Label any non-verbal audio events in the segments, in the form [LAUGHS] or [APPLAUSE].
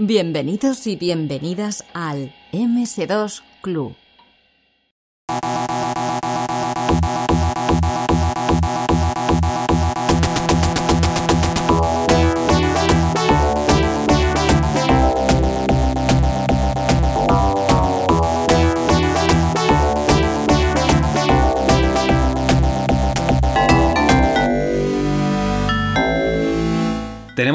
Bienvenidos y bienvenidas al MS2 Club.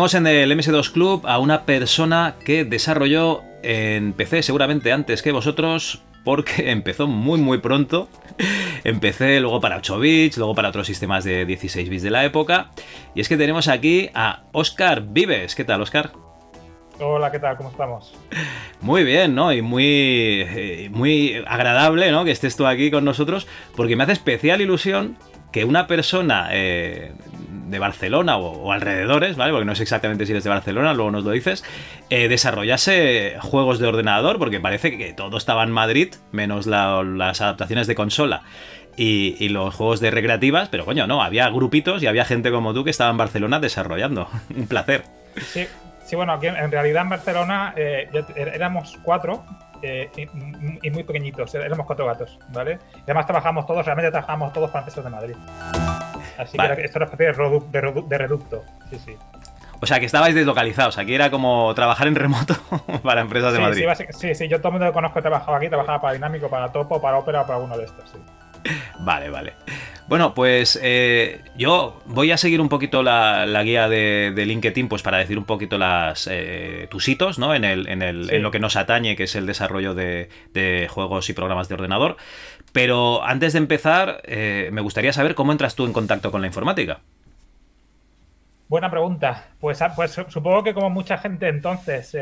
Tenemos en el MS2 Club a una persona que desarrolló en PC seguramente antes que vosotros porque [LAUGHS] empezó muy muy pronto. Empecé luego para 8 bits, luego para otros sistemas de 16 bits de la época. Y es que tenemos aquí a Oscar Vives. ¿Qué tal, Oscar? Hola, ¿qué tal? ¿Cómo estamos? Muy bien, ¿no? Y muy, eh, muy agradable, ¿no? Que estés tú aquí con nosotros, porque me hace especial ilusión que una persona eh, de Barcelona o, alrededores, ¿vale? Porque no sé exactamente si eres de Barcelona, luego nos lo dices, eh, desarrollase juegos de ordenador, porque parece que todo estaba en Madrid, menos las adaptaciones de consola. Y, los juegos de recreativas, pero coño, no, había grupitos y había gente como tú que estaba en Barcelona desarrollando. [LAUGHS] Un placer. Sí, sí bueno, aquí en realidad en Barcelona eh, éramos cuatro eh, y, muy pequeñitos, éramos cuatro gatos, ¿vale? Y además trabajamos todos, realmente trabajamos todos para empresas de Madrid. Así que esto era una especie de, reducto, sí, sí. O sea, que estabais deslocalizados. Aquí era como trabajar en remoto [LAUGHS] para empresas de Madrid. Sí, sí, yo todo el mundo que conozco he trabajado aquí, trabajaba para Dinámico, para Topo, para Opera o para alguno de estos, sí. Vale, vale. Bueno, pues eh, yo voy a seguir un poquito la, guía de, LinkedIn, pues para decir un poquito las eh, tus hitos, ¿no? En, el, en, el, en, lo que nos atañe, que es el desarrollo de, juegos y programas de ordenador. Pero antes de empezar, eh, me gustaría saber cómo entras tú en contacto con la informática. Buena pregunta. Pues, ah, pues supongo que como mucha gente entonces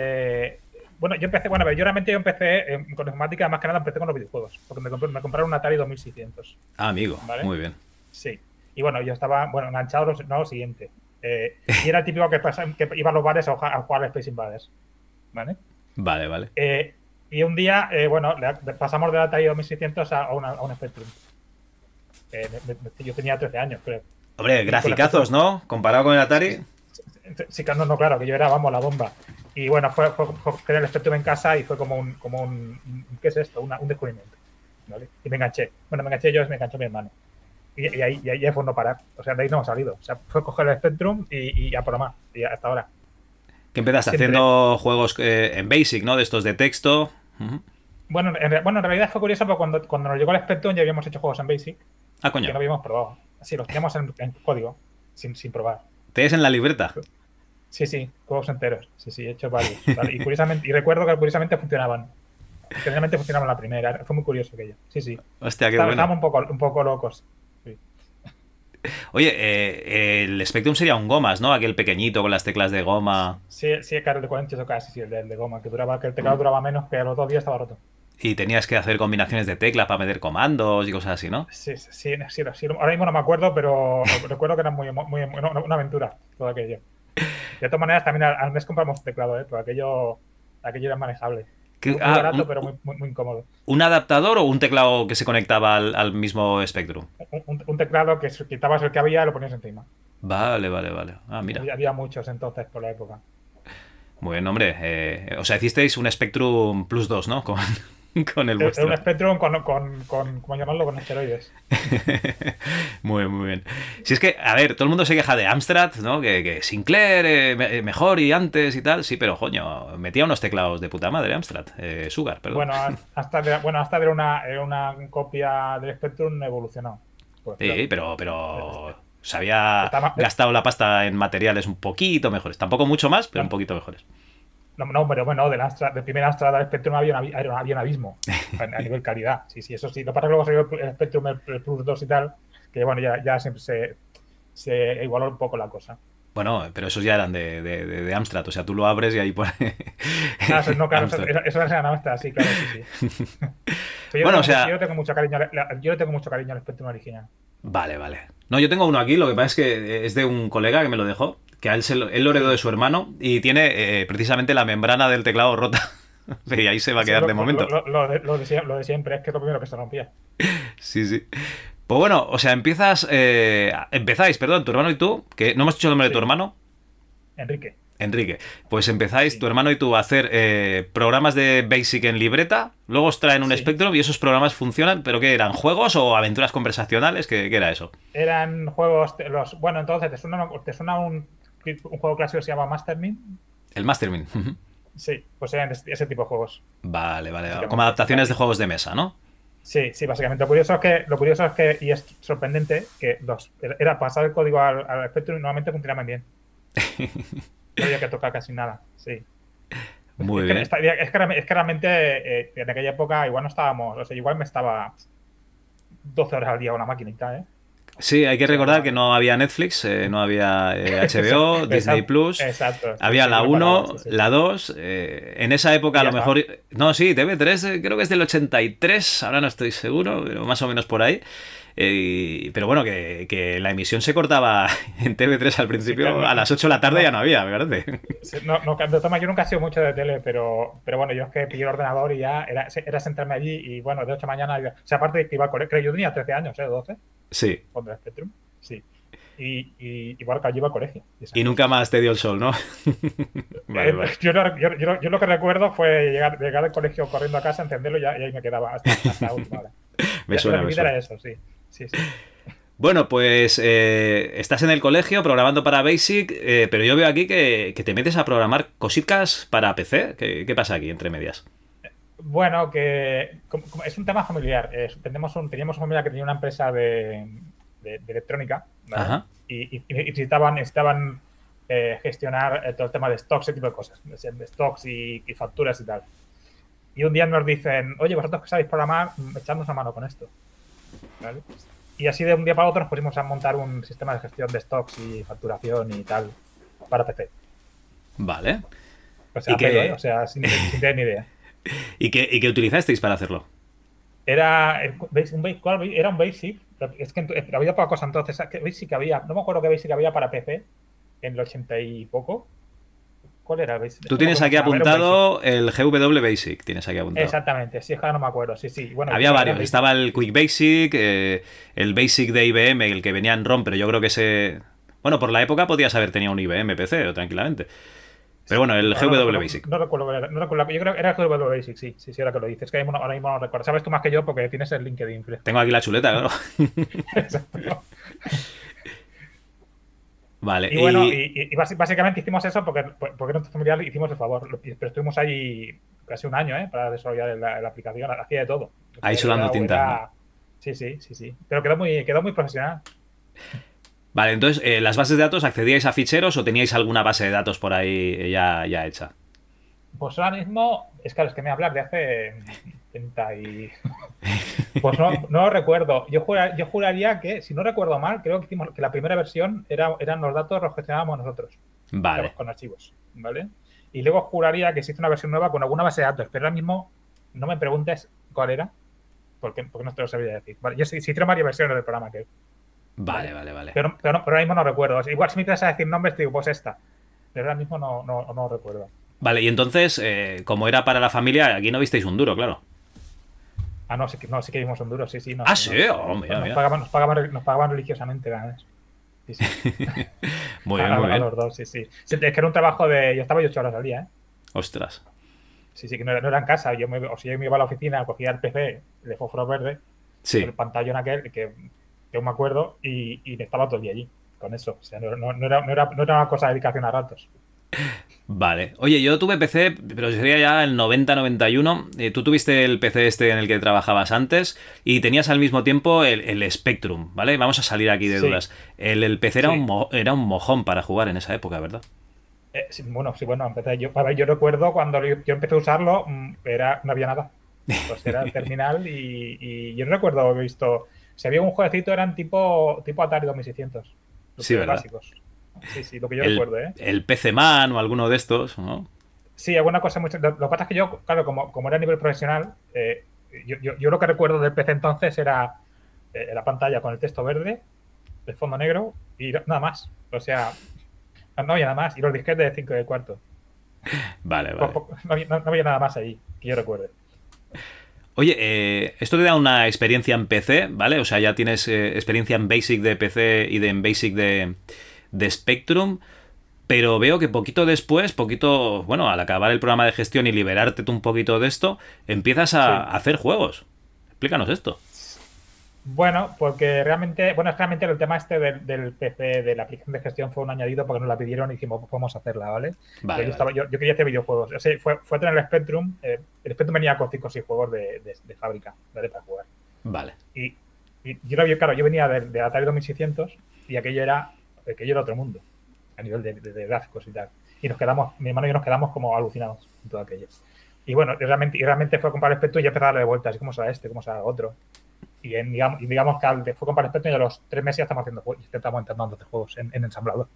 bueno, yo empecé, bueno, yo realmente yo empecé eh, con informática, más que nada empecé con los videojuegos, porque me, compraron un Atari 2600. Ah, amigo, muy bien. Sí. Y bueno, yo estaba, bueno, enganchado a no, lo siguiente. Eh, y era el típico que, que iba a los bares a, jugar a Space Invaders. ¿Vale? Vale, vale. Eh, y un día, bueno, pasamos del Atari 2600 a, una, a un Spectrum. yo tenía 13 años, creo. Hombre, graficazos, ¿no? Comparado con el Atari. Sí, no, no, claro, que yo era, vamos, la bomba. Y bueno, fue, fue, fue el Spectrum en casa y fue como un, como un ¿qué es esto? un descubrimiento. ¿vale? Y me enganché. Bueno, me enganché yo, me enganchó mi hermano. Y, y, ahí, y ahí fue no parar. O sea, de ahí no hemos salido. O sea, fue coger el Spectrum y, y ya por lo más. Y hasta ahora. Que empezaste haciendo juegos eh, en Basic, ¿no? De estos de texto. bueno, en, bueno, en realidad fue curioso porque cuando, cuando nos llegó el Spectrum ya habíamos hecho juegos en Basic. Ah, coño. Que no habíamos probado. Así, los teníamos en, código, sin, sin probar. ¿Te es en la libreta? Sí, sí, juegos enteros. Sí, sí, he hecho varios. Y, curiosamente, y recuerdo que curiosamente funcionaban. Generalmente funcionaban la primera. Fue muy curioso aquello. Sí, sí. Hostia, qué bueno. Estábamos un poco, un poco locos. Oye, eh, el Spectrum sería un gomas, ¿no? Aquel pequeñito con las teclas de goma. Sí, sí, claro, el de 48 casi, sí, el de, goma, que duraba, que el teclado duraba menos, que a los dos días estaba roto. Y tenías que hacer combinaciones de teclas para meter comandos y cosas así, ¿no? Sí, sí, sí, sí, Ahora mismo no me acuerdo, pero [LAUGHS] recuerdo que era muy, muy, una aventura todo aquello. De todas maneras, también al, mes compramos teclado, ¿eh? Pero aquello, aquello era manejable. Muy, ah, barato, pero muy, muy, incómodo. ¿Un adaptador o un teclado que se conectaba al, mismo Spectrum? Un, teclado que quitabas el que había y lo ponías encima. Vale, vale, vale. Ah, mira. Había, muchos entonces por la época. Muy bien, hombre. Eh, o sea, hicisteis un Spectrum Plus 2, ¿no? Con, [LAUGHS] con el vuestro. Un Spectrum con, con, con, ¿cómo llamarlo? Con esteroides. [LAUGHS] muy bien, muy bien. Si es que, a ver, todo el mundo se queja de Amstrad, ¿no? Que, que Sinclair eh, eh, mejor y antes y tal. Sí, pero coño, metía unos teclados de puta madre Amstrad. Eh, Sugar, perdón. Bueno, hasta, bueno, hasta era una, una copia del Spectrum evolucionó. Pues, sí, pero, pero se había gastado la pasta en materiales un poquito mejores. Tampoco mucho más, pero un poquito mejores. No, pero bueno, del, Astra, del primer Astra del Spectrum había un, había un abismo [LAUGHS] a, nivel calidad. Sí, sí, eso sí. Lo que pasa es que luego salió el Spectrum, el, Plus 2 y tal, que bueno, ya, ya se, se, igualó un poco la cosa. Bueno, pero esos ya eran de, de, de, Amstrad, o sea, tú lo abres y ahí pone. [LAUGHS] Ah, no, claro, eso, eso era Amstrad, sí, claro, sí, sí. [LAUGHS] bueno, o sea. Yo tengo mucho cariño, yo le tengo mucho cariño al Spectrum original. Vale, vale. No, yo tengo uno aquí, lo que pasa es que es de un colega que me lo dejó que a él, se lo, él lo heredó de su hermano y tiene eh, precisamente la membrana del teclado rota. [LAUGHS] y ahí se va a quedar de momento. Lo, de, siempre, es que es lo primero que se rompía. sí, sí. Pues bueno, o sea, empiezas. Eh, empezáis, perdón, tu hermano y tú, que no hemos dicho el nombre de tu hermano. Enrique. Enrique, pues empezáis, tu hermano y tú, a hacer eh, programas de Basic en libreta, luego os traen un Sí. Spectrum y esos programas funcionan, pero ¿qué eran? ¿Juegos o aventuras conversacionales? ¿Qué, qué era eso? Eran juegos, los bueno, entonces, ¿te suena, te suena un, un juego clásico que se llama Mastermind? El Mastermind. Ujú. Sí, pues eran ese tipo de juegos. Vale, vale, como adaptaciones de juegos de mesa, ¿no? Sí, sí, básicamente. Lo curioso es que, lo curioso es que, y es sorprendente, que los, era pasar el código al, al Spectrum y normalmente funcionaban bien. [LAUGHS] No había que tocar casi nada, sí. Muy es, bien. es, que, realmente- es que realmente eh, en aquella época igual no estábamos, o sea, igual me estaba 12 horas al día con la maquinita, ¿eh? Sí, hay que recordar que no había Netflix, eh, no había eh, [LAUGHS] HBO, Exacto, Disney Plus. Exacto. Había la sí, 1, sí, sí. la 2. eh, en esa época a lo mejor. No, sí, TV3 eh, creo que es del 83, ahora no estoy seguro, pero más o menos por ahí. Eh, pero bueno, que, que la emisión se cortaba [LAUGHS] en TV3 al principio, claro. a las 8 de la tarde ya no había, me parece. Sí, No, no, de maneras, yo nunca he sido mucho de tele, pero, pero bueno, yo es que pillé el ordenador y ya era, era sentarme allí y bueno, de 8 de mañana, o sea, aparte de que iba al colegio, creo que yo tenía 13 años, ¿eh? 12, Sí. era Spectrum, sí. Y, y igual que yo iba al colegio. Y nunca más te dio el sol, ¿no? vale, [LAUGHS] Eh, vale. Yo, lo- yo- yo- yo lo que recuerdo fue llegar, llegar del colegio corriendo a casa, encenderlo y, y ahí me quedaba hasta, hasta última hora. [LAUGHS] Me suena, me suena. era eso, sí. Sí, sí. Bueno, pues eh, estás en el colegio programando para Basic, eh, pero yo veo aquí que, que te metes a programar cositas para PC. ¿Qué, qué pasa aquí entre medias? Bueno, que como- como es un tema familiar. eh, tenemos un, teníamos una familia que tenía una empresa de, de- de electrónica y, y- y necesitaban, necesitaban eh, gestionar todo el tema de stocks, ese tipo de cosas, de stocks y, y facturas y tal. Y un día nos dicen, oye, vosotros que sabéis programar, echadnos una mano con esto. ¿Vale? Y así de un día para otro nos pusimos a montar un sistema de gestión de stocks y facturación y tal para PC. Vale. O sea, ¿Y ¿eh? o sea sin, sin tener ni idea. [LAUGHS] ¿Y qué, ¿Y qué utilizasteis para hacerlo? Era ¿veis? un, era un Basic. Es que ent- había poca cosa entonces. ¿qué Basic había? No me acuerdo qué Basic había para PC en el 80 y poco. ¿Cuál era el Basic? Tú tienes aquí apuntado el GW Basic. Tienes aquí era un apuntado. Exactamente, sí, es que ahora no me acuerdo. Sí, sí. Bueno, Había era varios. Estaba el Quick Basic, eh, el Basic de IBM, el que venía en ROM, pero yo creo que ese. Bueno, por la época podías haber tenido un IBM PC tranquilamente. Pero bueno, el No, no GW Basic. No recuerdo, era, no recuerdo. Yo creo que era el GW Basic, sí, sí, sí, ahora que lo dices. Es que ahora mismo no, ahora mismo no recuerdo. Sabes tú más que yo porque tienes el LinkedIn. Fred. Tengo aquí la chuleta, claro. [LAUGHS] Exacto. [LAUGHS] Vale. Y bueno, y, y- y basi- básicamente hicimos eso porque, porque nuestro familiar hicimos el favor. Pero estuvimos ahí casi un año ¿eh? para desarrollar la, la aplicación. Hacía de todo. Ahí sudando Era- tinta, era- Sí, sí, sí, sí. Pero quedó muy, quedó muy profesional. Vale, entonces, eh, ¿las bases de datos accedíais a ficheros o teníais alguna base de datos por ahí ya, ya hecha? Pues ahora mismo, es claro, es que me hablar de hace 30 y... Pues no, no lo recuerdo. Yo, jura- yo juraría que, si no recuerdo mal, creo que hicimos que la primera versión era, eran los datos los gestionábamos nosotros. Vale. con archivos, ¿vale? Y luego juraría que hizo una versión nueva con alguna base de datos, pero ahora mismo no me preguntes cuál era, porque, porque no te lo sabría decir. Vale, yo sí, hicieron varias versiones del programa, que, Vale, vale, vale. pero, pero, no- pero ahora mismo no recuerdo. Igual si me interesa decir nombres, te digo, pues esta. Pero ahora mismo no, no, no recuerdo. Vale, y entonces, eh, como era para la familia, aquí no visteis un duro, claro. Ah, no, sí que, no, sí que vimos un duro, sí, sí. No, Ah, no, sí, oh, mira, nos, mira. Pagaban, nos, pagaban, nos pagaban religiosamente, ¿sabes? Sí, sí. [LAUGHS] Muy A- bien, muy a, bien. los dos, sí, sí. Es que era un trabajo de. Yo estaba yo ocho horas al día, ¿eh? Ostras. Sí, sí, que no era, no era en casa. Yo me, o sea, yo me iba a la oficina, cogía el PC de fósforo verde, Sí. el pantallón aquel, que, que yo me acuerdo, y, y estaba todo el día allí con eso. O sea, no, no- no era, no, era, no era una cosa de dedicación a ratos. Vale. Oye, yo tuve PC, pero sería ya el 90-91. Eh, tú tuviste el PC este en el que trabajabas antes y tenías al mismo tiempo el, el Spectrum, ¿vale? Vamos a salir aquí de Sí. dudas. El, el PC era, un mo- era un mojón para jugar en esa época, ¿verdad? Eh, sí, bueno, sí, bueno, empecé yo, a ver, yo recuerdo cuando yo yo empecé a usarlo, mm, era, no había nada. Pues era el [LAUGHS] terminal y, y yo recuerdo haber visto. Si había un jueguecito, eran tipo, tipo Atari 2600. Los Sí, ¿verdad? básicos. Sí, sí, lo que yo el, recuerdo, ¿eh? el PC Man o alguno de estos, ¿no? Sí, alguna cosa mucho. Lo, que pasa es que yo, claro, como, como era a nivel profesional, eh, yo, yo- yo lo que recuerdo del PC entonces era eh, la pantalla con el texto verde, el fondo negro y nada más. O sea, no había nada más. Y los disquetes de 5 y de cuarto. Vale, vale. No, había, no- no había nada más ahí, que yo recuerde. Oye, eh, esto te da una experiencia en PC, ¿vale? O sea, ya tienes eh, experiencia en Basic de PC y de, en Basic de, de Spectrum. pero veo que poquito después, poquito, bueno, al acabar el programa de gestión y liberarte tú un poquito de esto, empiezas a Sí. hacer juegos. Explícanos esto. Bueno, porque realmente, bueno, es realmente el tema este del, del PC, de la aplicación de gestión, fue un añadido porque nos la pidieron y dijimos, podemos hacerla, ¿vale? Vale, yo, estaba- yo- yo quería hacer videojuegos. O sea, fue, fue tener el Spectrum. eh, el Spectrum venía con 5 o 6 juegos de, de- de fábrica, ¿vale? Para jugar. Vale. Y, y yo lo vi, claro, yo venía del de Atari 2600 y aquello era, aquello era otro mundo, a nivel de, de- de gráficos y tal. Y nos quedamos, mi hermano y yo nos quedamos como alucinados en todo aquello. Y bueno, y realmente, y realmente fue comprar el Spectrum y empezar a darle vueltas, ¿cómo será este? ¿Cómo será otro? Y, en, digamos, y digamos que al de fue comprar Spectrum y a los tres meses ya estamos haciendo juegos, estamos intentando hacer juegos en, en ensamblador.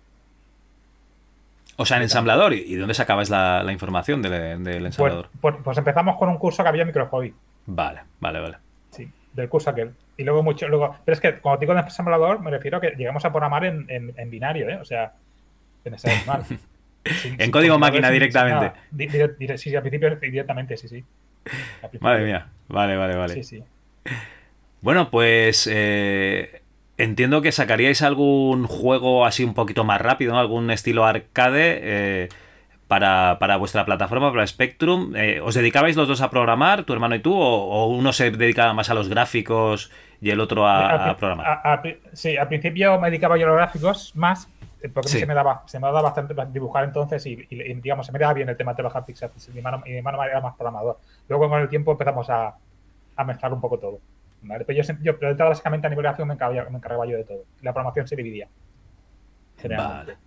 O sea, en ensamblador. ¿Y dónde sacabais la, la información del, del Pues, ensamblador? pues, pues empezamos con un curso que había en Micro Hobby. Vale, vale, vale. Sí, del curso aquel. Y luego mucho, luego, pero es que cuando digo en ensamblador me refiero a que llegamos a programar en, en, en binario, ¿eh? O sea, en ese. Sin- [LAUGHS] En código máquina directamente. Di- sí, sí, al principio directamente, sí, sí. Madre mía. Vale, vale, vale. Sí, sí. Bueno, pues eh, entiendo que sacaríais algún juego así un poquito más rápido, ¿no? Algún estilo arcade eh, para, para vuestra plataforma, para Spectrum. Eh, ¿Os dedicabais los dos a programar, tu hermano y tú? ¿O, o uno se dedicaba más a los gráficos y el otro a, programar? a- sí, al principio me dedicaba yo a los gráficos más, eh, porque Sí. se me daba, se me daba bastante dibujar entonces y, digamos, se me daba bien el tema de trabajar pixels. Y mi hermano, mi hermano era más programador. Luego con el tiempo empezamos a, a mezclar un poco todo. ¿vale? Pero yo, yo pero básicamente a nivel gráfico me encargaba, me encargaba yo de todo. La programación se dividía. generalmente. Vale.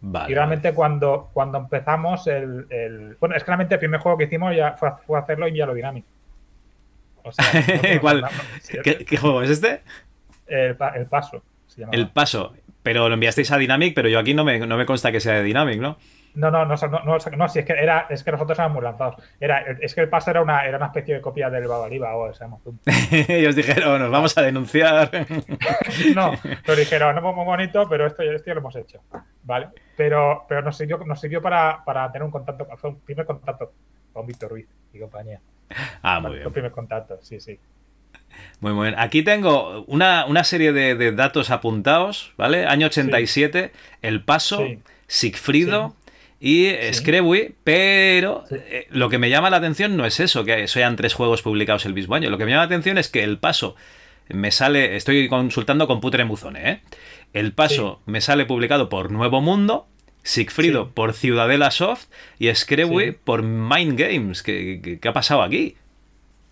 Vale. Y realmente cuando, cuando empezamos el, el- Bueno, es que realmente el primer juego que hicimos ya fue, fue hacerlo en Yellow Dynamic. O sea, [LAUGHS] ¿Qué, qué juego es este? el, pa- el paso. se. El paso. Pero lo enviasteis a Dynamic, pero yo aquí no me, no me consta que sea de Dynamic, ¿no? No, no, no, no, no, no, si es que era, es que nosotros éramos muy lanzados. Era, es que el paso era una, era una especie de copia del Babaliba o ese Amazon. y os dijeron, nos vamos a denunciar. [LAUGHS] No, pero dijeron, no muy bonito, pero esto, esto ya lo hemos hecho. ¿Vale? Pero, pero nos sirvió, nos sirvió para, para tener un contacto, fue un primer contacto con Víctor Ruiz y compañía. ah, muy Fue bien. primer contacto, sí, sí. Muy muy bien. Aquí tengo una, una serie de, de datos apuntados, ¿vale? Año 87, El Paso, Sí. Sigfrido y Sí. Screwy, pero Sí. eh, lo que me llama la atención no es eso, que sean tres juegos publicados el mismo año. Lo que me llama la atención es que El Paso me sale, estoy consultando con Putre Muzone, ¿eh? El Paso me sale publicado por Nuevo Mundo, Sigfrido por Ciudadela Soft y Screwy Sí. por Mind Games. ¿Qué, qué- qué ha pasado aquí?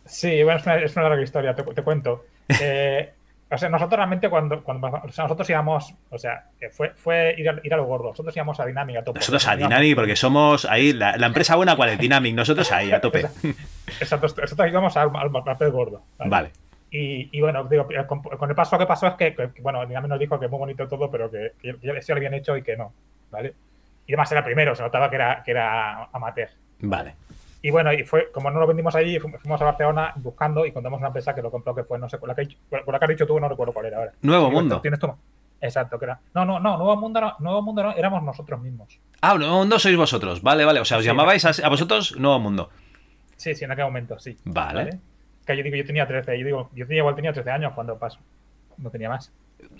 Sí, bueno, es una, es una larga historia, te, te cuento. Eh, [LAUGHS] o sea, nosotros realmente cuando, cuando o sea, nosotros íbamos, o sea, que fue, fue ir, a, ir a lo gordo. Nosotros íbamos a Dinámica. a tope. Nosotros a Dynamic, porque somos ahí, la, la empresa buena, ¿cuál es? Dynamic, nosotros ahí, a tope. [LAUGHS] Exacto, nosotros íbamos al, pez gordo. Vale. Y, y bueno, digo, con, con el paso que pasó es que, que, bueno, Dynamic nos dijo que muy bonito todo, pero que, que ya eso lo habían hecho y que no, ¿vale? Y además era primero, se notaba que era, que era amateur. Vale. Y bueno, y fue, como no lo vendimos allí, fu- fuimos a Barcelona buscando y contamos una empresa que lo compró, que fue, no sé, con la que, con la que has dicho tú, no recuerdo cuál era ahora. Nuevo Mundo. ¿Tienes tú? Exacto, que era. No, no, no, Nuevo Mundo no, Nuevo Mundo no, éramos nosotros mismos. Ah, Nuevo Mundo sois vosotros. Vale, vale. O sea, os Sí. llamabais a, a vosotros Nuevo Mundo. Sí, sí, en aquel momento, sí. Vale. Que yo digo, yo tenía 13, yo digo, yo tenía, igual tenía 13 años cuando pasó. No tenía más.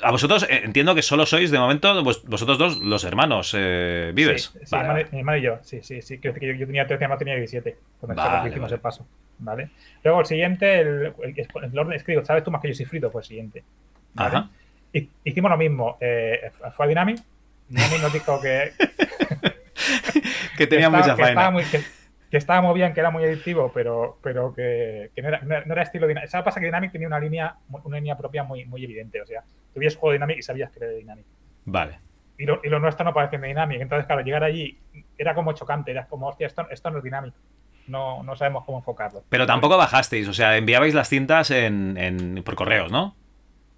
A vosotros eh, entiendo que solo sois, de momento, vos- vosotros dos, los hermanos eh, vives. Sí, sí, Vale, mi, hermano, mi hermano y yo, sí, sí, sí. Creo que yo, yo tenía 13, mi hermano tenía 17. Cuando Vale, hicimos vale. el paso. ¿Vale? Luego el siguiente, el, el, el orden, es que digo, sabes tú más que yo soy frito, fue el siguiente. Ajá. Y- hicimos lo mismo. eh, fue a Dynamic. Dynamic nos dijo que, [LAUGHS] Que tenía estaba- mucha que Estaba muy, que, que estaba muy bien, que era muy adictivo, pero, pero que, que no, era, no, era, estilo Dynamic. ¿Sabes pasa? Que Dynamic tenía una línea, una línea propia muy, muy evidente. O sea, tú veías juego de Dynamic y sabías que era de Dynamic. Vde Y lo, y lo nuestro no parecía de Dynamic. Entonces, claro, llegar allí era como chocante. Era como, hostia, esto, esto no es Dynamic. No, no sabemos cómo enfocarlo. Pero tampoco bajasteis, o sea, enviabais las cintas en, en- por correos, ¿no?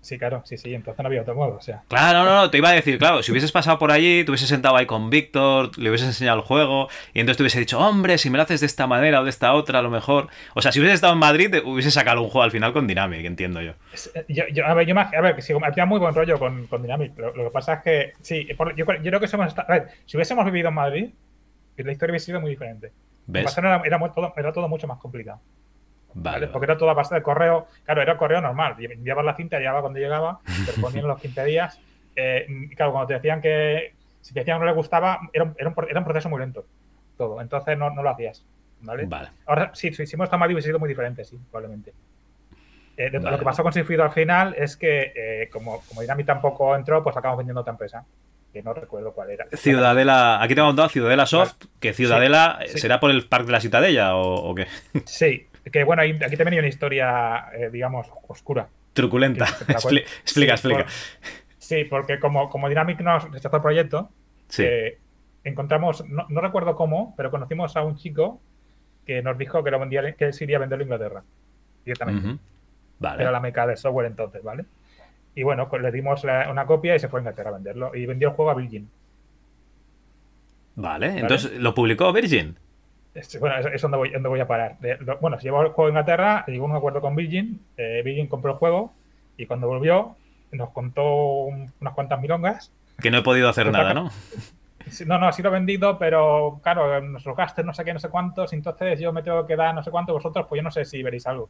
Sí, claro, sí, sí. Entonces no había otro modo. O sea, Claro, no, no, te iba a decir, claro, si hubieses pasado por allí, te hubieses sentado ahí con Víctor, le hubieses enseñado el juego, y entonces te hubiese dicho, hombre, si me lo haces de esta manera o de esta otra, a lo mejor. O sea, si hubieses estado en Madrid, te hubieses sacado un juego al final con Dynamic, entiendo yo. Eh, Yo, yo- a ver, yo me, a ver, sí, había muy buen rollo con, con Dynamic. Lo, lo que pasa es que, sí, por- yo, creo- yo creo que somos. A ver, si hubiésemos vivido en Madrid, la historia hubiese sido muy diferente. En ¿Ves? Era, todo, era todo mucho más complicado. ¿Vale? Vale. Porque era todo a base de correo. Claro, era correo normal. Enviabas la cinta, llegaba cuando llegaba, te ponían los 15 días. eh, y claro, cuando te decían que si te decían que no le gustaba, era un, era un, era un proceso muy lento. Todo. Entonces no, no lo hacías. ¿vale? Vale. Ahora sí, si hicimos esta mal hubiese sido muy diferente, sí, probablemente. Eh, de- Vale, lo que pasó con Sinfido al final es que, eh, como, como Dynamic tampoco entró, pues acabamos vendiendo otra empresa. Que no recuerdo cuál era. Ciudadela, aquí te he contado Ciudadela Soft, que Ciudadela Sí, sí. será por el Parque de la Citadella o, o qué. Sí, que bueno, ahí- aquí también hay una historia, eh, digamos, oscura. Truculenta. Que- que Expli- explica, Sí, explica. por- sí, porque como, como Dynamic nos rechazó el proyecto, Sí. eh, encontramos, no, no recuerdo cómo, pero conocimos a un chico que nos dijo que lo vendía, que él se iría a venderlo a Inglaterra directamente. Vale. Era la meca del software entonces, ¿vale? Y bueno, pues le dimos la- una copia y se fue a Inglaterra a venderlo. Y vendió el juego a Virgin. Vale, entonces lo publicó Virgin. Es- bueno, es, es donde, voy, donde voy a parar. De- lo- bueno, se llevó el juego a Inglaterra, llegó a un acuerdo con Virgin. eh, Virgin compró el juego y cuando volvió nos contó un- unas cuantas milongas. Que no he podido hacer nada, [LAUGHS] ¿no? No, no, sí lo he vendido, pero claro, nuestros gastos no sé qué, no sé cuántos, entonces yo me tengo que dar no sé cuánto, vosotros, pues yo no sé si veréis algo.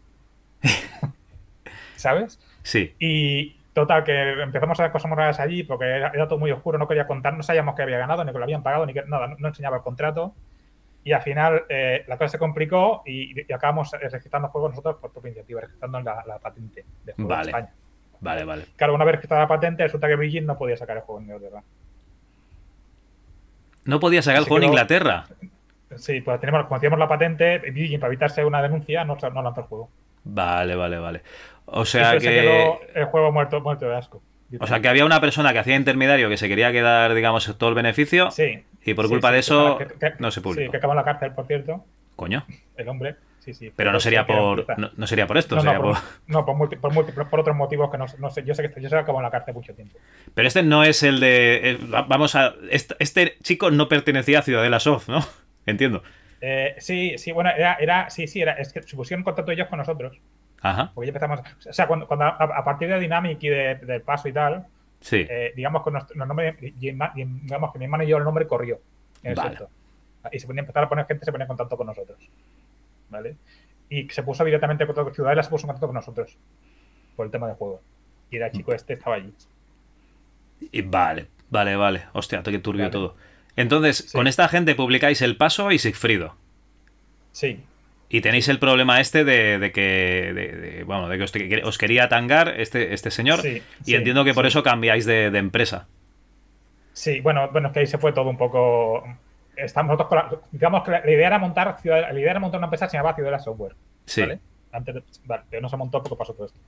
[LAUGHS] ¿Sabes? Sí. Y total, que empezamos a ver cosas raras allí porque era, era todo muy oscuro, no quería contar, no sabíamos que había ganado, ni que lo habían pagado, ni que nada, no, no enseñaba el contrato. Y al final eh, la cosa se complicó y, y acabamos registrando juegos nosotros por propia iniciativa, registrando la, la patente de juego Vale. en España. Vale, vale. Claro, una vez registrada la patente, resulta que Virgin no podía sacar el juego en Inglaterra. No podía sacar el juego en Inglaterra. Sí, pues tenemos, como teníamos la patente, Virgin, para evitarse una denuncia, no, no lanzó el juego. Vale, vale, vale. O sea Entonces se quedó que. el juego muerto, muerto de asco. O sea que había una persona que hacía intermediario que se quería quedar, digamos, todo el beneficio. Sí. Y por culpa sí, de eso que- que- no se publicó. Sí, que acabó en la cárcel, por cierto, Coño. el hombre. Sí, sí. Pero no sería por. No, no sería por esto, No, no, sería por, por- [LAUGHS] no, por, multi- por, otros motivos que no, no sé. Yo sé que yo sé que acabó en la cárcel mucho tiempo. Pero este no es el de. eh, va- vamos a. Este, este chico no pertenecía a Ciudadela Soft, ¿no? [LAUGHS] Entiendo. Eh, sí, sí, bueno, era, era, sí, sí, era, es que se pusieron en contacto ellos con nosotros. Ajá. Porque ya empezamos. O sea, cuando, cuando a, a partir de Dynamic y de- del paso y tal, Sí. eh, digamos que nuestro, nombre, digamos que mi hermano y yo el nombre corrió en el Vale. Y se ponía, empezaron a poner gente, se ponía en contacto con nosotros. ¿Vale? Y se puso directamente en contacto, Ciudadela se puso en contacto con nosotros por el tema del juego. Y era el chico este, estaba allí. Y vale, vale, vale. Hostia, qué turbio Vale. todo. Entonces, Sí. con esta gente publicáis El Paso y Sigfrido. Sí, Y tenéis el problema este de, de que. de- de- bueno, de que os, que os quería tangar este, este señor. Sí, y sí, entiendo que por sí. eso cambiáis de, empresa. Sí, bueno, bueno, es que ahí se fue todo un poco. Estamos nosotros digamos que la, idea era montar Ciudad- la idea era montar una empresa que se llamaba Ciudadela Software. Sí. ¿vale? Antes vale, pero no se montó porque pasó todo esto.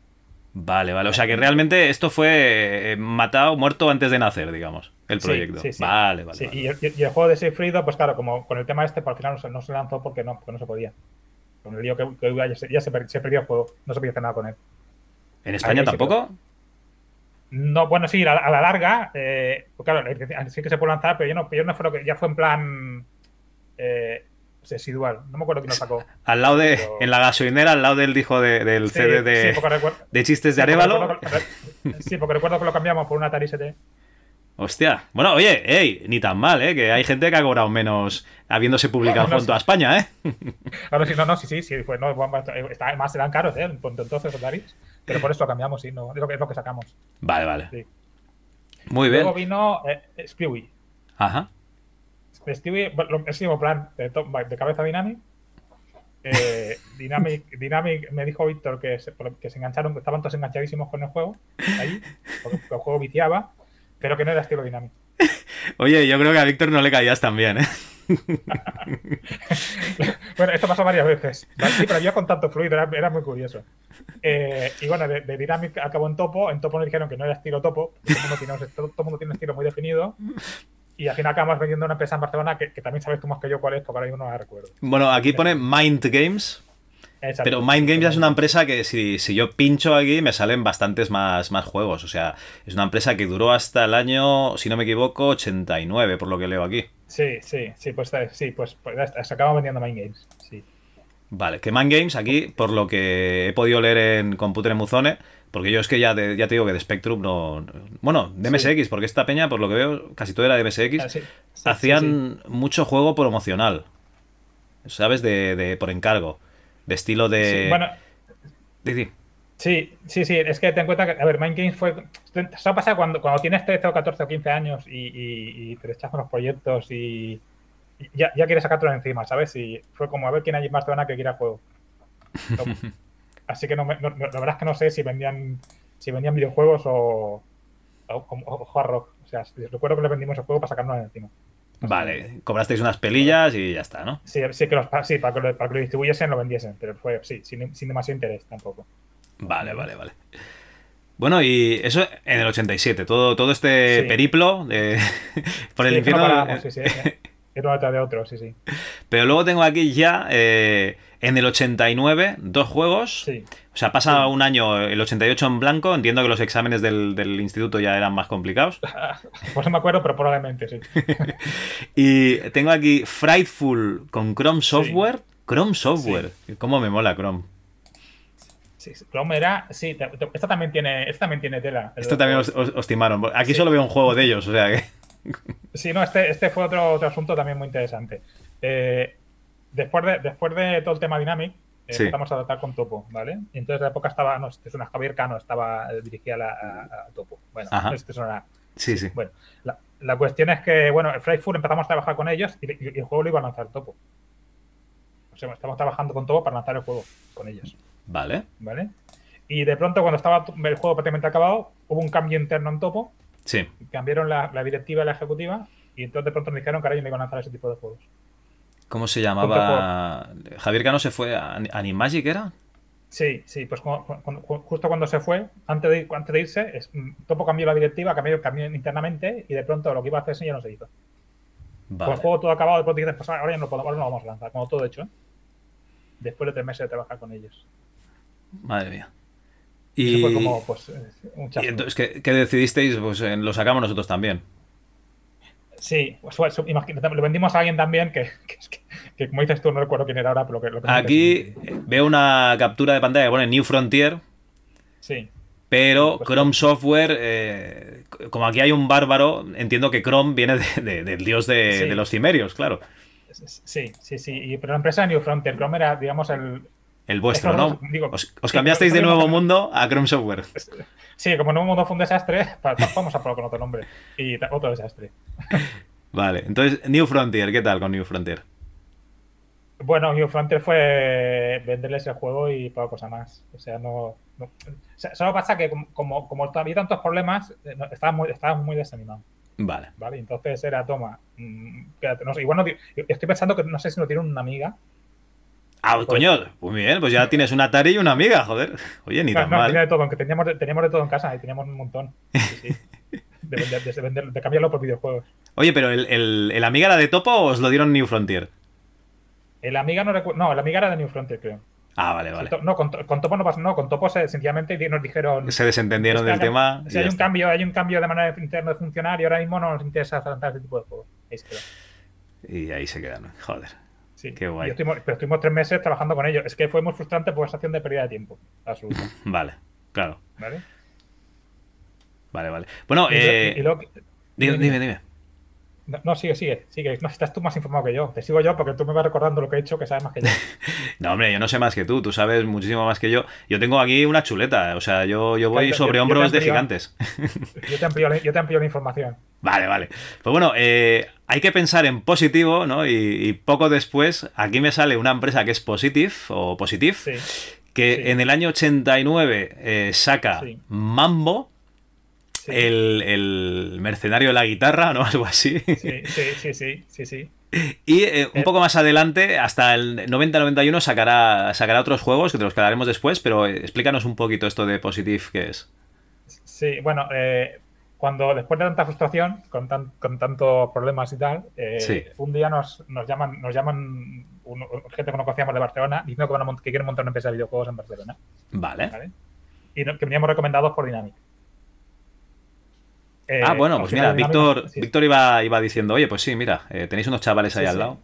Vale, vale. O sea que realmente esto fue eh, matado, muerto antes de nacer, digamos, el proyecto. sí, sí. Vale, vale. Sí, vale. y, el, y el juego de Sigfrido, pues claro, como con el tema este, pues al final no se, no se lanzó porque no, porque no se podía. Con el lío que, que ya, se, ya se per- se perdió el juego, no se podía hacer nada con él. ¿En España ahí tampoco? No, bueno, sí, a, a la larga, eh, pues claro, sí que se puede lanzar, pero ya no, ya no fue lo que, ya fue en plan eh, residual. No me acuerdo quién lo sacó. [LAUGHS] Al lado de. Pero- En la gasolinera, al lado del dijo de- del Sí, CD de, sí, chistes de Arevalo. [LAUGHS] sí, porque recuerdo que lo cambiamos por un Atari ST. Hostia. Bueno, oye, ey, ni tan mal, ¿eh? Que hay gente que ha cobrado menos habiéndose publicado en toda España, ¿eh? [LAUGHS] Ahora sí, no, no, sí, sí, sí, fue, no, está, más eran caros, ¿eh? entonces Ataris, pero por eso lo cambiamos, sí, no, es lo que, es lo que sacamos. Vale, vale. Sí. Muy bien. Luego vino eh, Spewy. Ajá. Stewie, es el mismo plan de, de cabeza Dynamic. Eh, [LAUGHS] Dynamic. Dynamic me dijo Víctor que se, que se engancharon, que estaban todos enganchadísimos con el juego, ahí, porque el juego viciaba, pero que no era estilo Dynamic. [LAUGHS] Oye, yo creo que a Víctor no le caías tan bien, ¿eh? [LAUGHS] Bueno, esto pasó varias veces. ¿vale? Sí, pero yo con tanto fluido, era, era muy curioso. Eh, y bueno, de, de Dynamic acabó en Topo. En Topo nos dijeron que no era estilo Topo. Todo el mundo tiene, todo, todo el mundo tiene un estilo muy definido. Y al final acabamos vendiendo una empresa en Barcelona que, que también sabes tú más que yo cuál es, porque ahora mismo no la recuerdo. Bueno, aquí pone Mind Games. Exacto. Pero Mind Games ya es una empresa que si, si yo pincho aquí me salen bastantes más, más juegos. O sea, es una empresa que duró hasta el año, si no me equivoco, 89, por lo que leo aquí. Sí, sí, sí, pues eh, sí, pues, pues se acaban vendiendo Mind Games. Sí. Vale, que Mind Games aquí, por lo que he podido leer en Computer Muzone, porque yo es que ya, de- ya te digo que de Spectrum no... Bueno, de MSX, porque esta peña, por lo que veo, casi todo era de MSX, Ah, sí, sí, hacían mucho juego promocional. ¿Sabes? De, de- por encargo. De estilo de... Sí, bueno. Sí, sí, sí, es que ten en cuenta que, a ver, Mind Games fue. Eso pasa cuando, cuando tienes 13 o 14 o 15 años y, y, y te rechazan los proyectos y, y ya, ya quieres sacártelo encima, ¿sabes? Y fue como a ver quién hay más Barcelona que quiera juego. [LAUGHS] Así que no, me- no- no- la verdad es que no sé si vendían si vendían videojuegos o, o, o- o hard rock. O sea, recuerdo que le vendimos el juego para sacarnos encima. Vale, cobrasteis unas pelillas y ya está, ¿no? Sí, sí, que los, sí para, que lo, para que lo distribuyesen lo vendiesen, pero fue, sí, sin, sin demasiado interés tampoco. Vale, vale, vale. Bueno, y eso en el 87, todo, todo este Sí. periplo de- [LAUGHS] por el que no infierno. parábamos, sí, sí, eh, era detrás de otro, sí, sí. [LAUGHS] Pero luego tengo aquí ya eh, en el 89 dos juegos. Sí, O sea, pasa un año el 88 en blanco. Entiendo que los exámenes del, del instituto ya eran más complicados. [LAUGHS] pues no me acuerdo, pero probablemente sí. [LAUGHS] Y tengo aquí Frightful con Chrome Software. Chrome Software. ¿Cómo me mola Chrome? Sí, Chrome era, sí, esta también tiene, esta también tiene tela. Esto también os, os- os timaron. Aquí solo veo un juego de ellos, o sea que. Sí, no, este, este fue otro, otro asunto también muy interesante. Eh, después, de, después de todo el tema Dynamic, eh, Sí. empezamos a tratar con Topo, ¿vale? Y entonces la época estaba, no, este es una Javier Cano, estaba eh, dirigida a, a- a Topo. Bueno, Ajá. este es una, Sí, sí. Bueno, la, la cuestión es que, bueno, el Frightful empezamos a trabajar con ellos y, y- y el juego lo iba a lanzar Topo. O sea, estamos trabajando con Topo para lanzar el juego con ellos, Vale. ¿vale? Y de pronto, cuando estaba el juego prácticamente acabado, hubo un cambio interno en Topo, Sí. cambiaron la, la directiva y la ejecutiva, y entonces de pronto me dijeron que ahora ya no iban a lanzar ese tipo de juegos. ¿Cómo se llamaba? Javier Cano se fue a Animagic, ¿era? Sí, sí, pues justo cuando se fue, antes de, antes de irse, es- mm, Topo cambió la directiva, cambió, cambió internamente, y de pronto lo que iba a hacerse ya no se hizo. Con Vale. el juego todo acabado, de pronto dices, pues ahora ya no lo, podemos, ahora no lo vamos a lanzar, como todo hecho. ¿eh? Después de tres meses de trabajar con ellos. Madre mía. Y eso fue como, pues, eh, un y entonces, ¿qué, qué decidisteis? Pues lo sacamos nosotros también. Sí, pues, imagínate, lo vendimos a alguien también que, que, es que- que, como dices tú, no recuerdo quién era ahora, pero que lo que Aquí veo una captura de pantalla que pone New Frontier, Sí, pero Pues- Chrome Software, eh, como aquí hay un bárbaro, entiendo que Chrome viene de- de- del dios de, Sí. de los cimerios, claro. sí, sí, sí. Y, pero la empresa de New Frontier, Chrome era, digamos, el. El vuestro, ¿no? digo, Os, os sí, cambiasteis de nuevo mundo a Chrome Software. Sí, como no mundo fue un desastre, [LAUGHS] vamos a probar con otro nombre. Y otro desastre. [LAUGHS] Vale, entonces New Frontier, ¿qué tal con New Frontier? Bueno, New Frontier fue venderles el juego y poca cosa más. O sea, no. no- o sea, solo pasa que, como, había tantos problemas, eh, no- estaba muy, estaba muy desanimado. Vale. ¿Vale? Entonces era, toma. mm, quédate, no sé, igual no. Estoy pensando que no sé si no tiene una amiga. Ah, coño, muy bien, pues ya tienes una Atari y una amiga, joder. Oye, ni No, tan no, mal. tenía de todo, aunque teníamos, de- teníamos de todo en casa y teníamos un montón. Sí, sí. De, vender- de vender- de cambiarlo por videojuegos. Oye, pero el, el, el Amiga era de Topo o os lo dieron New Frontier? El Amiga no recuerdo. No, el Amiga era de New Frontier, creo. Ah, vale, vale. No, con, To- con Topo no pasó. No, con Topo se- sencillamente nos dijeron. Se desentendieron del "Es que tema. Si hay un está. cambio, hay un cambio de manera interna de funcionar y ahora mismo no nos interesa tratar ese tipo de juegos. Ahí se quedó. Y ahí se quedan. Joder. Sí. Qué guay. Estuvimos- pero estuvimos tres meses trabajando con ellos. Es que fue muy frustrante por esa acción de pérdida de tiempo. Absoluta. [LAUGHS] Vale, claro. ¿Vale? Vale, vale. Bueno, Y eh, y luego- dime, dime, dime. No, no, sigue, sigue, sigue. No, estás tú más informado que yo. Te sigo yo porque tú me vas recordando lo que he hecho, que sabes más que yo. [LAUGHS] No, hombre, yo no sé más que tú. Tú sabes muchísimo más que yo. Yo tengo aquí una chuleta. O sea, yo, yo voy Yo- sobre yo- hombros de gigantes. Yo te amplío, la- yo te amplío la información. [LAUGHS] Vale, vale. Pues bueno, eh, hay que pensar en positivo, ¿no? Y, y poco después, aquí me sale una empresa que es Positive o Positive, Sí. que sí. en el año 89 eh, saca Sí. Mambo, Sí, el, el mercenario de la guitarra, ¿no? [LAUGHS] Algo así. sí, sí, sí, sí, sí, sí. Y eh, un Eh. poco más adelante, hasta el 90-91, sacará, sacará otros juegos que te los quedaremos después, pero eh, explícanos un poquito esto de Positive que es. Sí, bueno, eh, cuando después de tanta frustración, con, tan, con tantos problemas y tal, eh, Sí. un día nos, nos llaman, nos llaman un- gente que no conocíamos de Barcelona diciendo que, van a que quieren montar una empresa de videojuegos en Barcelona. Vale. ¿vale? Y no- que veníamos recomendados por Dynamic. Eh, Ah, bueno, pues mira, Víctor, sí, Víctor iba, iba diciendo, oye, pues sí, mira, eh, tenéis unos chavales ahí Sí, al sí. lado.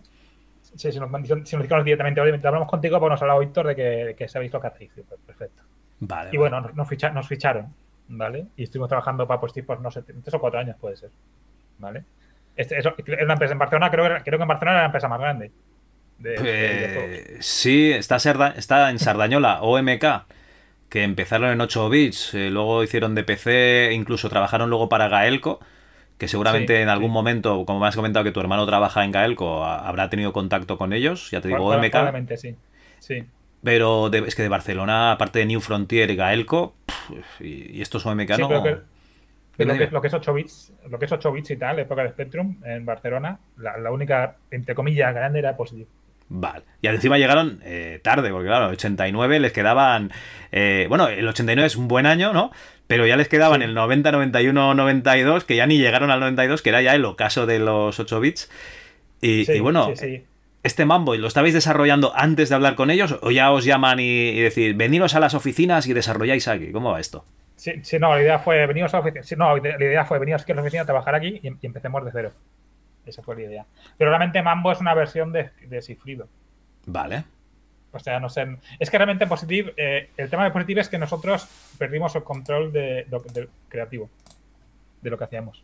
Sí, si nos, si nos directamente, oye, mientras hablamos contigo, pues nos ha hablado Víctor de que, de que sabéis lo que hacéis. Pues, perfecto. Vale. Y bueno, nos, ficha- nos ficharon, ¿vale? Y estuvimos trabajando para, pues, tipos, no sé, tres o cuatro años puede ser, ¿vale? Este, eso, era una empresa en Barcelona, creo, que- creo que en Barcelona era la empresa más grande. de-. Eh, sí, está en Sardañola, OMK, que empezaron en 8 bits, eh, luego hicieron de PC, incluso trabajaron luego para Gaelco, que seguramente Sí, en algún sí. momento, como me has comentado que tu hermano trabaja en Gaelco, a- habrá tenido contacto con ellos, ya te digo, Proba- MK. Sí. Sí. Pero de- es que de Barcelona, aparte de New Frontier y Gaelco, pff, y, y estos son MK, Sí, no. que- Pero lo que, lo que es 8 bits, lo que es 8 bits y tal, época de Spectrum en Barcelona, la, la única, entre comillas, grande era Positive. Vale. Y encima llegaron eh, tarde, porque claro, 89 les quedaban. eh, bueno, el 89 es un buen año, ¿no? Pero ya les quedaban el 90, 91, 92, que ya ni llegaron al 92, que era ya el ocaso de los 8 bits. Y, Sí, y bueno, sí, sí. este mambo, ¿lo estabais desarrollando antes de hablar con ellos? ¿O ya os llaman y, y decir, veniros a las oficinas y desarrolláis aquí? ¿Cómo va esto? Sí, sí, no, la idea fue veniros a la oficina. sí, no, la idea fue veniros aquí a la oficina a trabajar aquí y, y empecemos de cero. Esa fue la idea. Pero realmente Mambo es una versión de, de Cifrido. Vale. O sea, no sé. Es que realmente Positive, eh, el tema de Positive es que nosotros perdimos el control de, creativo, de lo que hacíamos.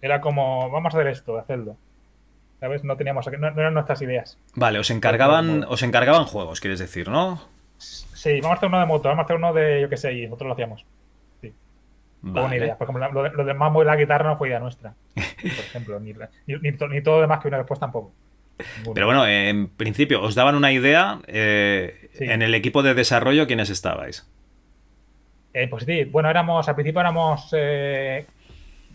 Era como, vamos a hacer esto, hacerlo. ¿Sabes? No teníamos, no, no eran nuestras ideas. Vale, os encargaban, os encargaban juegos, quieres decir, ¿no? Sí, vamos a hacer uno de moto, vamos a hacer uno de, yo qué sé, y nosotros lo hacíamos. Una Vale. idea. Por ejemplo, lo de, lo de Mambo y la guitarra no fue idea nuestra. [LAUGHS] Por ejemplo, ni, ni, ni to- ni todo lo demás que vino después tampoco. Ninguno. Pero bueno, en principio, os daban una idea. eh, Sí. En el equipo de desarrollo, ¿quiénes estabais? Eh, pues sí, bueno, éramos, al principio éramos, eh,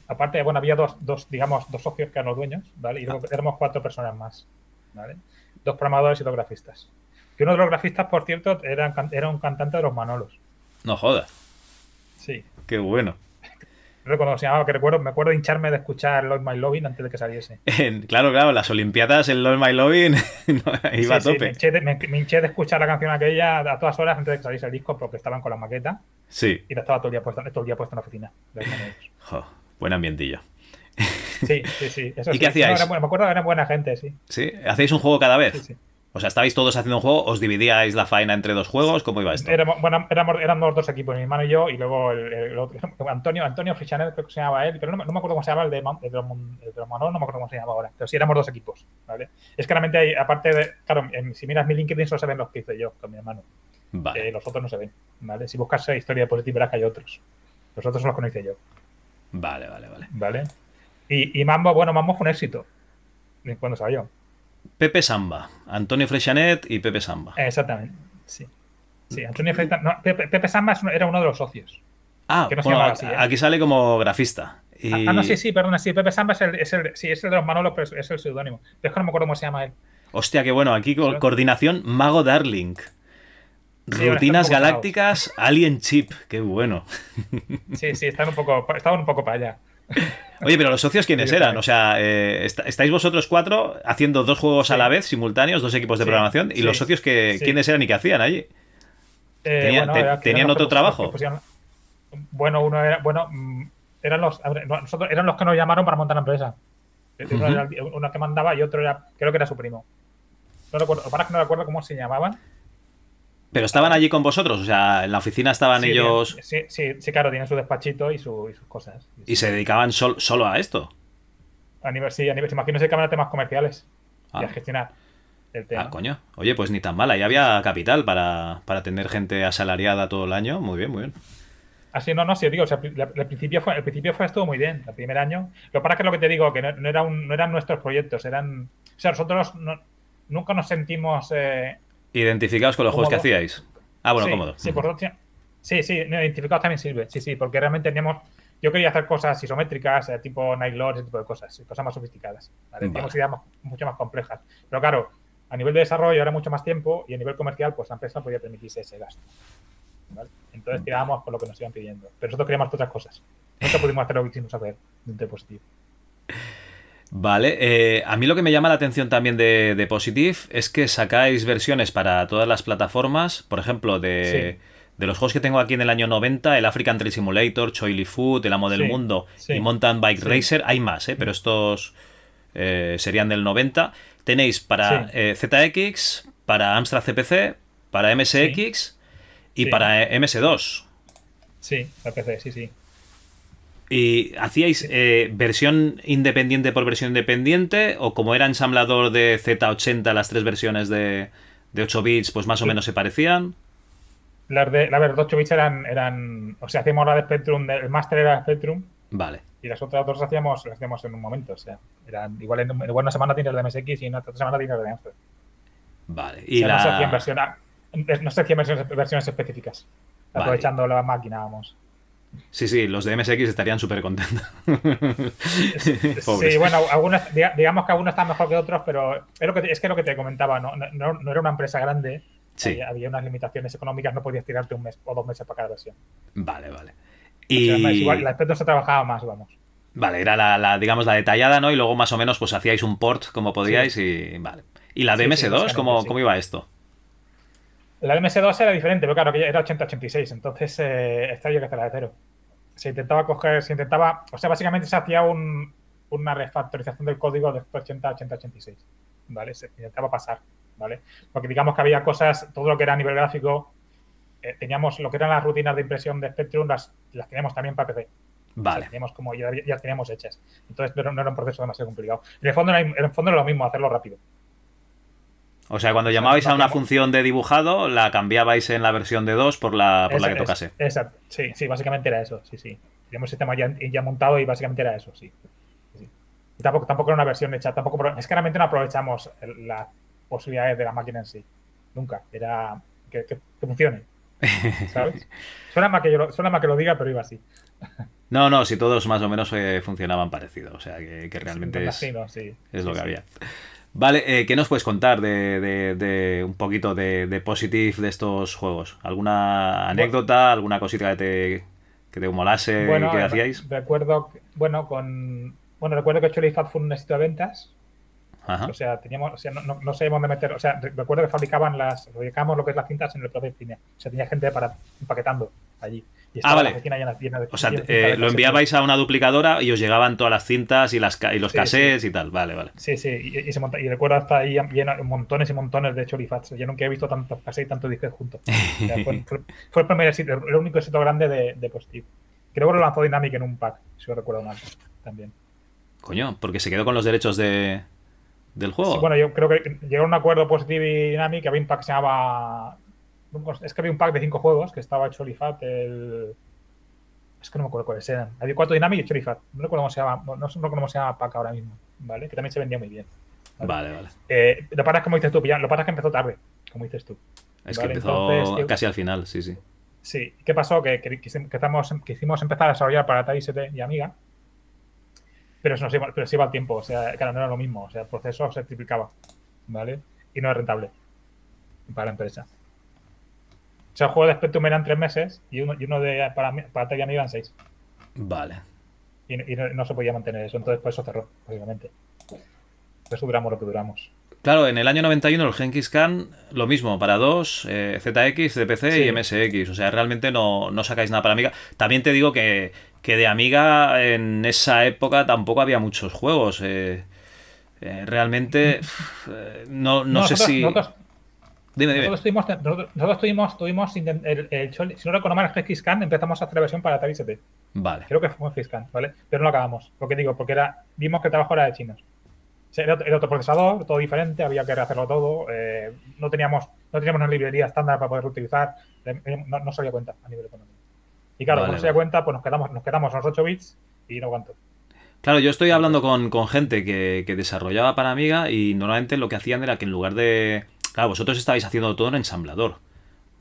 aparte, bueno, había dos, dos, digamos, dos socios que eran los dueños, ¿vale? Y luego éramos cuatro personas más, ¿vale? Dos programadores y dos grafistas. Que uno de los grafistas, por cierto, era, era un cantante de los Manolos. No jodas. Sí. Qué bueno. No recuerdo cómo se llamaba, que recuerdo, me acuerdo de hincharme de escuchar Love My Loving antes de que saliese. [LAUGHS] En- claro, claro, las Olimpiadas, el Love My Loving [LAUGHS] no, iba Sí, a sí, me, tope. hinché de, me- me hinché de escuchar la canción aquella a todas horas antes de que saliese el disco porque estaban con la maqueta Sí. y la estaba todo el día puesta, todo el día puesta en la oficina. Jo, buen ambientillo. Sí, sí, sí. Eso [LAUGHS] ¿Y sí. qué hacíais? Era me acuerdo que eran buena gente, sí. ¿Sí? ¿Hacéis un juego cada vez? sí, sí. O sea, ¿estabais todos haciendo un juego? ¿Os dividíais la faena entre dos juegos? ¿Cómo iba esto? Éramos, bueno, éramos, éramos dos equipos, mi hermano y yo, y luego el, el otro, [LAUGHS] Antonio, Antonio Frichanet, creo que se llamaba él, pero no, me- no me acuerdo cómo se llama el de, el de, el de no me acuerdo cómo se llama ahora. Pero sí éramos dos equipos, ¿vale? Es que realmente hay, aparte de, claro, en- si miras mi LinkedIn solo se ven los que hice yo con mi hermano. Vale, Eh, los otros no se ven, ¿vale? Si buscas historia de Positive verás que hay otros. Los otros son los que no hice yo, vale, vale, vale. ¿vale? Y, y Mambo, bueno, Mambo fue un éxito. Cuando salió. Pepe Samba, Antonio Freshanet y Pepe Samba. Exactamente, sí. Sí, Antonio no, Pepe, Pepe Samba era uno de los socios. Ah, que no bueno, así, ¿eh? aquí sale como grafista. Y... Ah, no, sí, sí, perdona, sí, Pepe Samba es el, es el, sí, es el de los Manolos, pero es, el seudónimo. Pero es que no me acuerdo cómo se llama él. Hostia, qué bueno. Aquí co- coordinación Mago Darling. Rutinas galácticas Alien Chip. Qué bueno. Sí, sí, están un poco, estaban un poco para allá. Oye, pero los socios quiénes eran? O sea, eh, est- estáis vosotros cuatro haciendo dos juegos a la vez, simultáneos, dos equipos de Sí, programación. ¿Y sí, los socios que, quiénes eran y qué hacían allí? Eh, te- ¿tenían eran los otro trabajo? pusieron- bueno, uno era, bueno, mm, eran los, ver, nosotros, eran los que nos llamaron para montar la empresa. Uno, era que mandaba y otro era, creo que era su primo. No recuerdo, es que no recuerdo cómo se llamaban. Pero estaban allí con vosotros, o sea, en la oficina estaban Sí, ellos Sí, sí, sí, claro, tienen su despachito y, su- y sus cosas. y se dedicaban sol- solo a esto. A nivel, sí, a nivel, imagino que a temas comerciales Ah. y a gestionar el tema. Ah, coño. Oye, pues ni tan mal. Ahí había capital para, para tener gente asalariada todo el año. Muy bien, muy bien. Así, no, no, sí, digo, o sea, el principio fue, el principio fue estuvo muy bien, el primer año. Lo que pasa es que lo que te digo, que no, no era un- no eran nuestros proyectos, eran. O sea, nosotros no- nunca nos sentimos. eh, Identificados con los juegos que hacíais. Ah, bueno, sí, cómodo. Sí, por otro- sí, sí, identificados también sirve. Sí, sí, porque realmente teníamos. Yo quería hacer cosas isométricas, eh, tipo Nightlord, ese tipo de cosas, cosas más sofisticadas. ¿vale? Vale. Teníamos ideas más- mucho más complejas. Pero claro, a nivel de desarrollo era mucho más tiempo y a nivel comercial, pues la empresa podía permitirse ese gasto. ¿vale? Entonces tirábamos con lo que nos iban pidiendo. Pero nosotros queríamos otras cosas. Nunca pudimos hacer lo que quisimos hacer de un positivo. Vale, eh, a mí lo que me llama la atención también de, de Positive es que sacáis versiones para todas las plataformas, por ejemplo, de, de los juegos que tengo aquí en el año 90, el African Trail Simulator, Choily Food, el Amo del Sí, Mundo sí, y Mountain Bike. Racer, hay más, eh, pero estos eh, serían del 90. Tenéis para eh, ZX, para Amstrad CPC, para MSX y para eh, MS2. Sí, la PC, sí, sí. ¿Y hacíais eh, versión independiente por versión independiente? ¿O como era ensamblador de Z80, las tres versiones de, de 8 bits, pues más o Sí. menos se parecían? Las de, la ver, 8 bits eran, eran. O sea, hacíamos la de Spectrum, el máster era Spectrum. Vale. Y las otras dos hacíamos, las hacíamos en un momento. O sea, eran igual en, en una semana tienes el de MSX y en otra semana tienes el de Amstrad. Vale. Y o sea, no se hacían la... ah, no se hacían versiones, versiones específicas. Vale. Aprovechando la máquina, vamos. Sí, sí, los de MSX estarían súper contentos. [LAUGHS] Sí, bueno, algunas, diga- digamos que algunos están mejor que otros, pero es, lo que, es que lo que te comentaba, no, no, no era una empresa grande, Sí. había, había unas limitaciones económicas, no podías tirarte un mes o dos meses para cada versión. Vale, vale. O sea, Y... igual, la Spectrum se trabajaba más, vamos. Vale, era la, la, digamos, la detallada, ¿no? Y luego más o menos pues hacíais un port como podíais y... Vale. ¿Y la de Sí, sí, MS2? básicamente, ¿cómo. ¿Cómo iba esto? La MS2 era diferente, pero claro, que era 8086, entonces eh, esta había que hacerla de cero. Se intentaba coger, se intentaba, o sea, básicamente se hacía un- una refactorización del código de 80 a 8086, ¿vale? Se intentaba pasar, ¿vale? Porque digamos que había cosas, todo lo que era a nivel gráfico, eh, teníamos lo que eran las rutinas de impresión de Spectrum, las, las teníamos también para PC. Vale. teníamos como ya, ya las teníamos hechas. Entonces no era, no era un proceso demasiado complicado. En el fondo, en el fondo era lo mismo, hacerlo rápido. O sea, cuando llamabais a una función de dibujado, la cambiamos en la versión de 2 por la, por la que tocase. Exacto, sí, sí, básicamente era eso, sí, sí. Teníamos el sistema ya, ya montado y básicamente era eso, sí. Y tampoco, tampoco era una versión hecha, tampoco, es que realmente no aprovechamos las posibilidades de la máquina en sí. Nunca. Era que, que- que funcione. [LAUGHS] ¿Sabes? Suena mal, que yo lo, suena mal que lo diga, pero iba así. [LAUGHS] No, no, si todos más o menos eh, funcionaban parecido. O sea, que, que realmente Me es, imagino, sí. es lo que había. Vale, eh, ¿qué nos puedes contar de, de- de un poquito de, de positive de estos juegos? ¿Alguna anécdota, alguna cosita que te, que te molase Bueno, que eh, hacíais? recuerdo, bueno, con, bueno, recuerdo que Cholifat fue un éxito de ventas. Ajá. O sea, teníamos, o sea, no, no, no sabíamos dónde meter. O sea, re- recuerdo que fabricaban las, fabricábamos lo que es las cintas en el propio cine. O sea, tenía gente para empaquetando allí. Y estaba vale. la llena, O sea, eh, lo enviabais a una duplicadora y os llegaban todas las cintas y, las, ca- y los Sí, cassettes y tal. Vale, vale. Sí, sí, y, y se monta, y recuerdo hasta ahí montones y montones de Cholifats. Yo nunca he visto tantos cassettes y tantos discos juntos. O sea, fue, [LAUGHS] fue- fue el primer éxito, el único éxito grande de, de Positive. Creo que lo lanzó Dynamic en un pack, si lo recuerdo mal, también. Coño, porque se quedó con los derechos de, del juego. Sí, bueno, yo creo que llegaron a un acuerdo Positive y Dynamic, había un pack que se llamaba... Es que había un pack de cinco juegos que estaba Cholifat, el... Es que no me acuerdo cuáles eran. Había cuatro Dynamic y Cholifat. No recuerdo cómo se llama, no, no recuerdo cómo se llama pack ahora mismo, ¿vale? Que también se vendía muy bien. Vale, vale. Eh, lo que pasa es como dices tú, lo es que empezó tarde, como dices tú. Es Vale, que empezó entonces, casi al final, sí, sí. Sí, ¿qué pasó? Que, que, estamos- que hicimos empezar a desarrollar para Atari ST y Amiga, pero se nos iba, pero se iba el tiempo, o sea, claro, no era lo mismo, o sea, el proceso se triplicaba, ¿vale? Y no es rentable para la empresa. O sea, el juego de Spectrum eran tres meses y uno, y uno de, para, para Amiga eran seis. Vale. Y, y no, no se podía mantener eso, entonces por eso cerró, básicamente. Por eso duramos lo que duramos. Claro, en el año 91 el Genghis Khan, lo mismo, para dos, eh, ZX, Sí. y MSX. O sea, realmente no, no sacáis nada para Amiga. También te digo que, que de Amiga en esa época tampoco había muchos juegos. eh, eh, realmente, [LAUGHS] no, no, sé si... Nosotros, Dime, dime. nosotros tuvimos, nosotros, nosotros tuvimos, el, el si no recuerdo mal, Khan, empezamos a hacer la versión para Atari ST. Vale. Creo que fue Khan, ¿vale? Pero no lo acabamos. Porque digo, porque era, vimos que el trabajo era de chinos. O sea, era, otro- era otro procesador, todo diferente, había que rehacerlo todo. eh, no teníamos no teníamos una librería estándar para poderlo utilizar. eh, No, no se dio cuenta a nivel económico. Y claro, Vale, no se vale. cuenta, pues nos quedamos, nos quedamos en los 8 bits y no aguanto. Claro, yo estoy hablando con, con gente que, que desarrollaba para Amiga y normalmente lo que hacían era que en lugar de... Claro, vosotros estabais haciendo todo en ensamblador,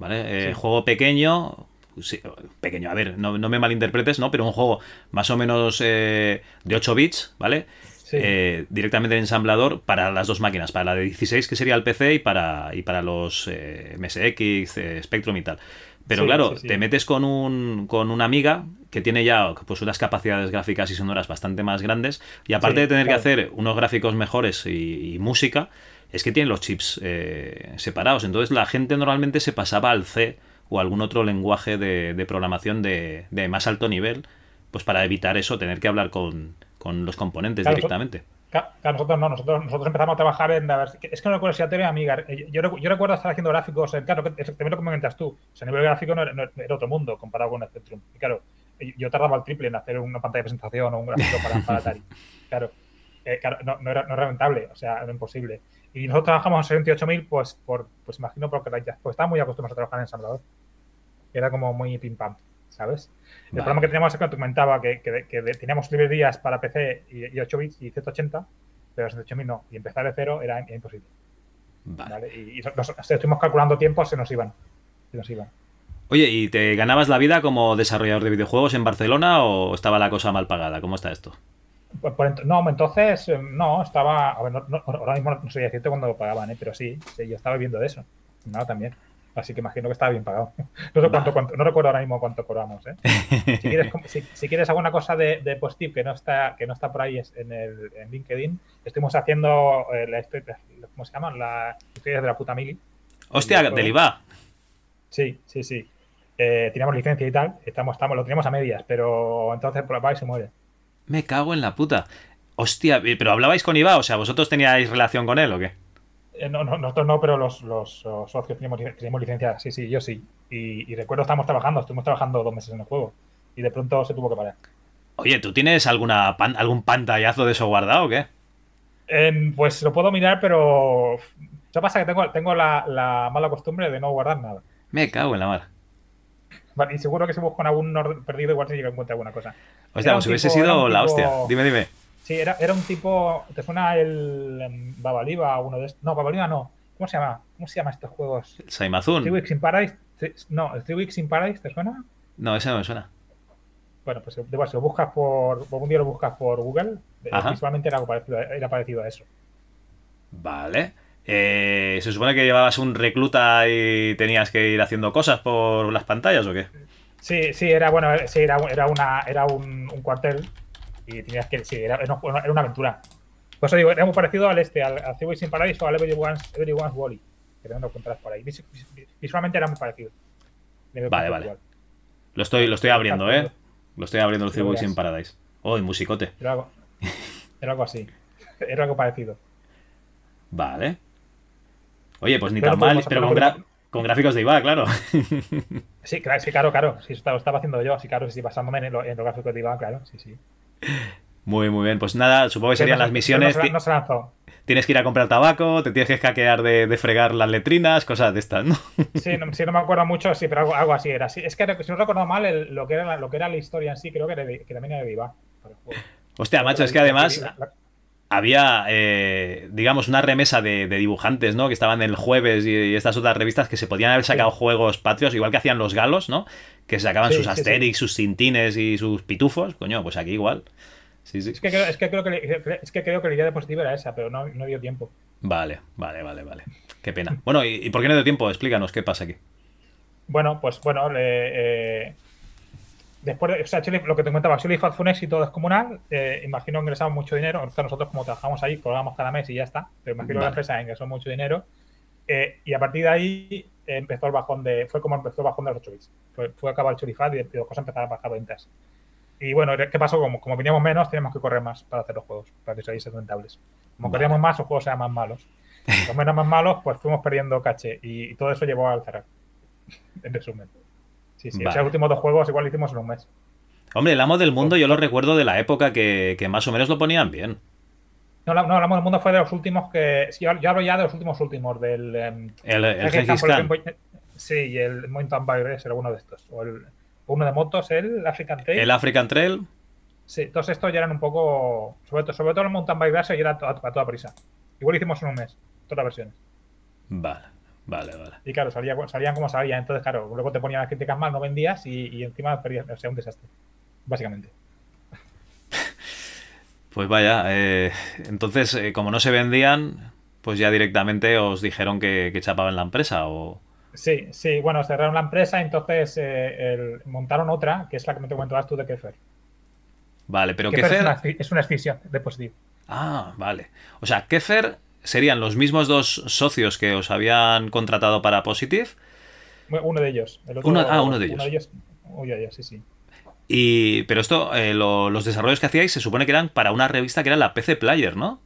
¿vale? Eh, Sí. Juego pequeño, sí, pequeño, a ver, no, no me malinterpretes, ¿no? Pero un juego más o menos eh, de 8 bits, ¿vale? Sí. Eh, directamente en ensamblador para las dos máquinas, para la de 16 que sería el PC y para, y para los eh, MSX, Spectrum y tal. Pero claro, te metes con un con una amiga que tiene ya pues unas capacidades gráficas y sonoras bastante más grandes y aparte de tener claro. que hacer unos gráficos mejores y, y música, es que tienen los chips eh, separados. Entonces la gente normalmente se pasaba al C o algún otro lenguaje de, de programación de, de más alto nivel, pues para evitar eso, tener que hablar con, con los componentes Claro, directamente. Claro, nosotros no, nosotros, nosotros empezamos a trabajar en la Es que no recuerdo si Atari o Amiga. eh, Yo, recu- yo recuerdo estar haciendo gráficos, claro, también lo que comentas tú. O sea, a nivel gráfico no era, no era otro mundo comparado con Spectrum. Y claro, eh, yo tardaba el triple en hacer una pantalla de presentación o un gráfico para, para [LAUGHS] Atari. Claro, eh, claro no, no era, no era rentable, o sea, era imposible. Y nosotros trabajamos en 68000, pues, por, pues imagino, porque ya- pues estamos muy acostumbrados a trabajar en ensamblador. Era como muy pim pam, ¿sabes? El problema que teníamos es que te comentaba que, que- que teníamos librerías para PC y, y 8 bits y 180, pero 180 no. Y empezar de cero era, era imposible. Vale. ¿vale? Y, y nos- nos- estuvimos calculando tiempos, se nos iban. Se nos iban. Oye, ¿y te ganabas la vida como desarrollador de videojuegos en Barcelona o estaba la cosa mal pagada? ¿Cómo está esto? No, entonces, eh, no, estaba. A ver, no- no- ahora mismo no sé decirte cuándo lo pagaban, ¿eh? pero sí, sí, yo estaba viviendo de eso. No, también. Así que imagino que estaba bien pagado. [LAUGHS] No, sé cuánto, cuánto- no recuerdo ahora mismo cuánto cobramos. ¿eh? [LAUGHS] Si, quieres, si, si quieres alguna cosa de, de Positive que no está que no está por ahí en, el, en LinkedIn, estuvimos haciendo eh, la historia, ¿cómo se llaman? Las historias de la puta mili. Hostia, del IVA. Sí, sí, sí. Eh, teníamos licencia y tal, estamos, estamos, lo teníamos a medias, pero entonces por la y se muere. Me cago en la puta. Hostia, eh, pero hablabais con IVA, o sea, ¿vosotros teníais relación con él o qué? Eh, no, no, nosotros no, pero los, los, los socios teníamos, teníamos licencia, sí, sí, yo sí. Y, y recuerdo, estábamos trabajando, estuvimos trabajando dos meses en el juego. Y de pronto se tuvo que parar. Oye, ¿tú tienes alguna pan- algún pantallazo de eso guardado o qué? En- pues lo puedo mirar, pero. Lo que pasa es que tengo, tengo la, la mala costumbre de no guardar nada. Me cago en la mar. Vale, y seguro que si busco en algún perdido, igual se llega a encontrar alguna cosa. Era pues un hubiese sido la hostia. Dime, dime. Sí, era, era un tipo. ¿Te suena el em, Babaliva uno de estos? No, Babaliva no. ¿Cómo se llama? ¿Cómo se llama estos juegos? Three Saimazun. Weeks in Paradise. Three- No, Three Weeks in Paradise, ¿te suena? No, ese no me suena. Bueno, pues igual, si lo buscas por. Algún día lo buscas por Google, Ajá. visualmente era, algo parecido, era parecido a eso. Vale. Eh, ¿Se supone que llevabas un recluta y tenías que ir haciendo cosas por las pantallas o qué? Sí, sí, era bueno, sí, era, era una, era un, un cuartel y tenías que, sí, era, era una, era una aventura. Por eso digo, era muy parecido al este, al, al Three Weeks in Paradise o al Everyone's, Everyone's Wally, que también lo encontrarás por ahí. Vis- vis- Visualmente era muy parecido. Vale, vale. Lo estoy, lo estoy abriendo, ¿eh? Lo estoy abriendo el Three in Paradise. Oh, y musicote. Era algo, era algo así. [LAUGHS] Era algo parecido. Vale. Oye, pues ni tan mal, podemos pero con, algo gra- con gráficos de IVA, claro. [LAUGHS] Sí, claro, sí, claro, claro. Sí, estaba, estaba haciendo yo, sí, claro, sí, basándome en, lo, en los gráficos de Iván, claro, sí, sí. Muy, muy bien. Pues nada, supongo que serían las misiones. No, no. Tienes que ir a comprar tabaco, te tienes que escaquear de, de fregar las letrinas, cosas de estas, ¿no? [LAUGHS] Sí, no, sí, no me acuerdo mucho, sí, pero algo, algo así era. Sí, es que si no recuerdo mal, el- lo, que era la, lo que era la historia en sí, creo que, era de- que también era de juego. Hostia, macho, es que además la- había, eh, digamos, una remesa de, de dibujantes, ¿no? Que estaban el jueves y, y estas otras revistas que se podían haber sacado Sí. juegos patrios, igual que hacían los galos, ¿no? Que sacaban Sí, sus sí. Asterix, sus Tintines y sus pitufos. Coño, pues aquí igual. Sí, sí. Es que creo, es que creo que, es que creo que la idea de positiva era esa, pero no, no dio tiempo. Vale, vale, vale, vale. Qué pena. Bueno, ¿y, y por qué no dio tiempo? Explícanos qué pasa aquí. Bueno, pues bueno, le- eh, después de, o sea, Chile, lo que te comentaba, Chile fue un éxito descomunal. Eh, imagino que ingresamos mucho dinero. O sea, nosotros, como trabajamos ahí, cobramos cada mes y ya está. Pero imagino que Vale. la empresa ingresó mucho dinero. Eh, y a partir de ahí eh, empezó el bajón de. Fue como empezó el bajón de los 8 bits. Fue, fue acabar el Chulifat y, y las cosas empezaron a bajar ventas. Y bueno, ¿qué pasó? Como, como veníamos menos, teníamos que correr más para hacer los juegos, para que saliesen rentables. Como Vale. corríamos más, los juegos eran más malos. [LAUGHS] Como eran más malos, pues fuimos perdiendo caché. Y, y todo eso llevó al cerrar. en resumen. Sí, sí. O Vale. sea, los últimos dos juegos igual lo hicimos en un mes. Hombre, el amo del mundo yo lo recuerdo de la época que, que más o menos lo ponían bien. No, la- no, Hablamos del Mundo fue de los últimos que. Sí, yo, yo hablo ya de los últimos últimos, del. em, El, el ejemplo, Sí, y el Mountain Bike Racer, alguno de estos. O el, uno de motos, el African Trail. El African Trail. Sí, todos estos ya eran un poco. Sobre todo, sobre todo el Mountain Bike Racer ya era a toda prisa. Igual hicimos en un mes, todas las versiones. Vale, vale, vale. Y claro, salía, salían como salían. Entonces, claro, luego te ponían las críticas mal, no vendías y, y encima perdías. O sea, un desastre. Básicamente. [LAUGHS] Pues vaya, eh, entonces, eh, como no se vendían, pues ya directamente os dijeron que, que chapaban la empresa o... Sí, sí, bueno, cerraron la empresa, entonces eh, el- montaron otra, que es la que me te comentabas tú de Kefer. Vale, pero Kefer es una, es una escisión de positivo. Ah, vale. O sea, Kefer serían los mismos dos socios que os habían contratado para Positive Uno de ellos. El otro- Uno- ah, uno de ellos. Uno de ellos, sí, sí. y... Pero esto, eh, lo- los desarrollos que hacíais se supone que eran para una revista que era la PC Player, ¿no?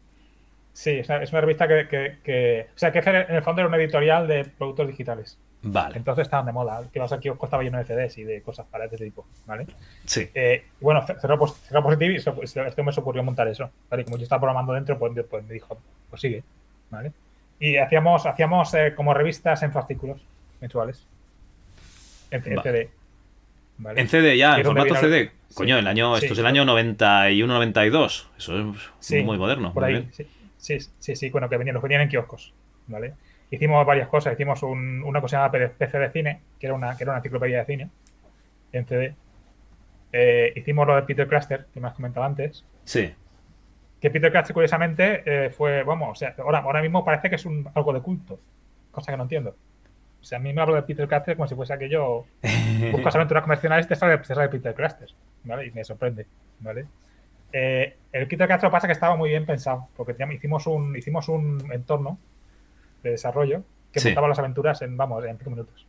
Sí, es una, es una revista que, que- que- O sea, Kefer en el fondo era una editorial de productos digitales. Vale, Entonces estaban de moda. Que vas aquí os costaba lleno de CDs y de cosas para este tipo, ¿vale? sí. Eh, bueno, cerró, cerró Positive y se- este me se ocurrió montar eso. ¿vale? Como yo estaba programando dentro, pues, pues me dijo, pues sigue, ¿vale? Y hacíamos, hacíamos eh, como revistas en fascículos mensuales. en. CD. ¿vale? En CD ya, en formato CD. Coño, el año, Sí, esto es el año 91-92. Eso es Sí, muy moderno. Por muy ahí, bien. sí, sí, sí, sí, bueno, que venían, los venían en kioscos, ¿vale? Hicimos varias cosas, hicimos un- una cosa llamada PC de cine, que era una, que era una enciclopedia de cine, en CD. Eh, hicimos lo de Peter Cluster, que me has comentado antes, Sí. que Peter Cluster, curiosamente, eh, fue, vamos, o sea, ahora, ahora mismo parece que es un, algo de culto, cosa que no entiendo. O sea, a mí me hablo de Peter Cluster como si fuese aquello, [LAUGHS] buscas aventuras comerciales te sale, te sale Peter Cluster, ¿vale? Y me sorprende, ¿vale? Eh, el Peter Cluster lo que pasa es que estaba muy bien pensado, porque teníamos- hicimos un, hicimos un entorno de desarrollo que Sí. montaba las aventuras en, vamos, en cinco minutos.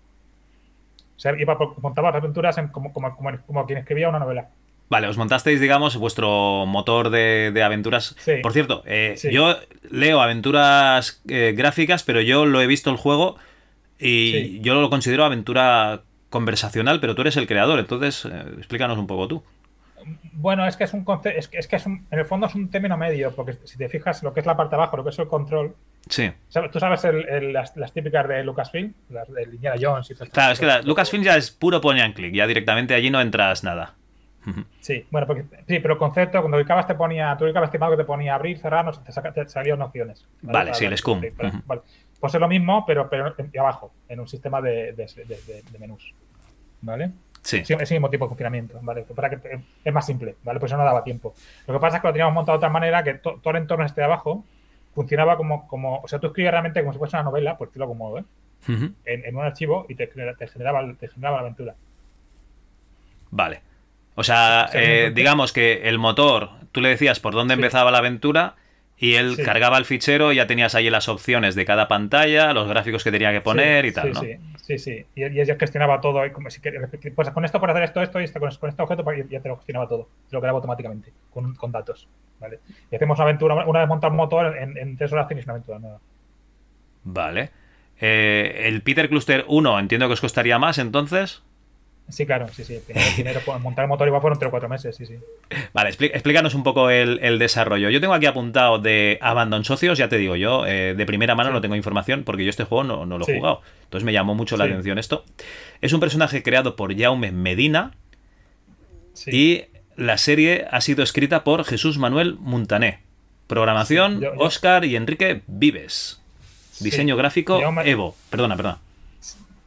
O sea, iba por- montaba las aventuras en- como, como, como, como quien escribía una novela. Vale, os montasteis, digamos, vuestro motor de, de aventuras. Sí. Por cierto, eh, Sí. yo leo aventuras eh, gráficas, pero yo lo he visto el juego y Sí. yo lo considero aventura conversacional, pero tú eres el creador, entonces eh, explícanos un poco tú. Bueno, es que es un conce- es que, es que es un- en el fondo es un término medio, porque si te fijas lo que es la parte de abajo, lo que es el control, Sí. tú sabes el- el- las, las típicas de Lucasfilm, las de Indiana Jones y todo. Claro, es que la- Lucasfilm ya es puro point and click, ya directamente allí no entras nada. [LAUGHS] Sí, bueno, porque, sí, pero el concepto, cuando clicabas te ponía, tú clicabas que te ponía abrir, cerrar, no te, saca- te salían opciones. Vale, Para- sí, el SCUM. sí, vale. Pues es lo mismo, pero, pero abajo, en un sistema de, de, de- de- de menús. ¿Vale? Sí. Sí, ese mismo tipo de confinamiento, ¿vale? Para que es más simple, ¿vale? Pues eso no daba tiempo. Lo que pasa es que lo teníamos montado de otra manera que to- todo el entorno este de abajo funcionaba como, como, o sea, tú escribías realmente como si fuese una novela, por decirlo como ¿eh? En, en un archivo y te, te generaba, te generaba la aventura. Vale. O sea, eh, digamos que el motor, tú le decías por dónde Sí. empezaba la aventura y él Sí. cargaba el fichero, ya tenías ahí las opciones de cada pantalla, los gráficos que tenía que poner Sí, y tal, sí, ¿no? Sí, sí. Y, y ella gestionaba todo. Y como si que- pues con esto por hacer esto, esto y esto, con, con este objeto, pues ya te lo gestionaba todo. Te lo creaba automáticamente, con, con datos. ¿vale? Y hacemos una aventura, una vez montado un motor, en, en tres horas tienes una aventura nueva. Vale. Eh, el Peter Cluster 1 entiendo que os costaría más entonces. Sí, claro, sí, sí. Primero, montar el motor igual fueron tres o cuatro meses, sí, sí. Vale, explícanos un poco el, el desarrollo. Yo tengo aquí apuntado de Abandon Socios, ya te digo yo, eh, de primera mano Sí. no tengo información porque yo este juego no, no lo he Sí. jugado. Entonces me llamó mucho la Sí. atención esto. Es un personaje creado por Jaume Medina y la serie ha sido escrita por Jesús Manuel Muntané. Programación, yo- yo- Oscar y Enrique Vives. Diseño gráfico, Jaume- Evo. Perdona, perdona.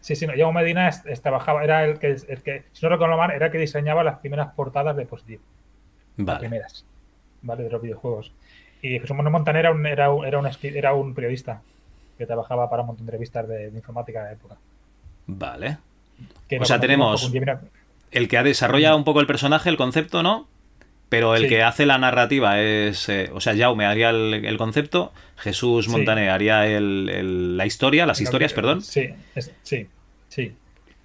Sí, sí, no. Diego Medina es- es- trabajaba, era el que, el que, si no recuerdo mal, era el que diseñaba las primeras portadas de Positive. Las Vale. primeras, ¿vale? De los videojuegos. Y Jesús Manuel Montaner era un, era un, era un, escri- era un periodista que trabajaba para un montón de revistas de, de informática de la época. Vale. Que O sea, tenemos- El que desarrolla un poco el personaje, el concepto, ¿no? Pero el Sí. que hace la narrativa es. eh, o sea, Jaume haría el, el concepto, Jesús Sí. Montané haría el- el- la historia, las historias, perdón. Sí, es- sí, sí.